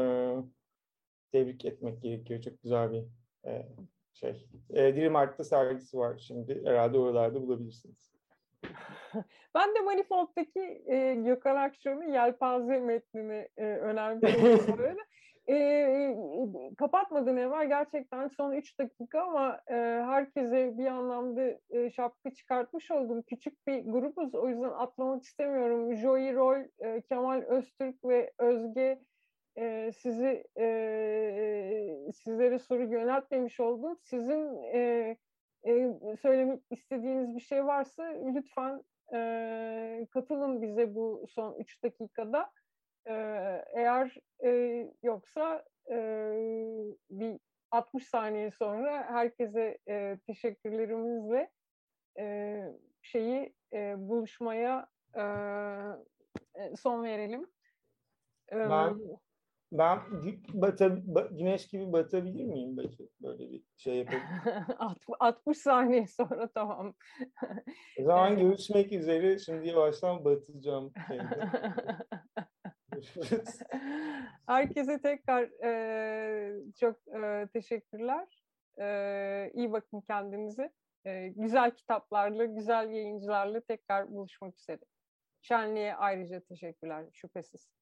tebrik etmek gerekiyor. Çok güzel bir e, şey. E, Dream Art'ta sergisi var şimdi. Herhalde oralarda bulabilirsiniz. *laughs* Ben de Manifold'daki e, Gökhan Akşam'ın yelpaze metnini e, önemli *laughs* e, kapatmadan evvel gerçekten son 3 dakika ama e, herkese bir anlamda e, şapka çıkartmış oldum. Küçük bir grubuz o yüzden atlamak istemiyorum. Joey Roy, e, Kemal Öztürk ve Özge e, sizi e, sizlere soru yöneltmemiş oldum. Sizin e, e, söylemek istediğiniz bir şey varsa lütfen e, katılın bize bu son 3 dakikada eğer e, yoksa e, bir 60 saniye sonra herkese e, teşekkürlerimizle e, şeyi e, buluşmaya e, son verelim. Ben ben bata, güneş gibi batabilir miyim belki böyle bir şey yapayım? 60 *laughs* saniye sonra tamam. O zaman görüşmek üzere. Şimdi yavaştan batacağım. *laughs* *laughs* Herkese tekrar e, çok e, teşekkürler. E, iyi bakın kendinize. E, güzel kitaplarla, güzel yayıncılarla tekrar buluşmak üzere. Şenliğe ayrıca teşekkürler şüphesiz.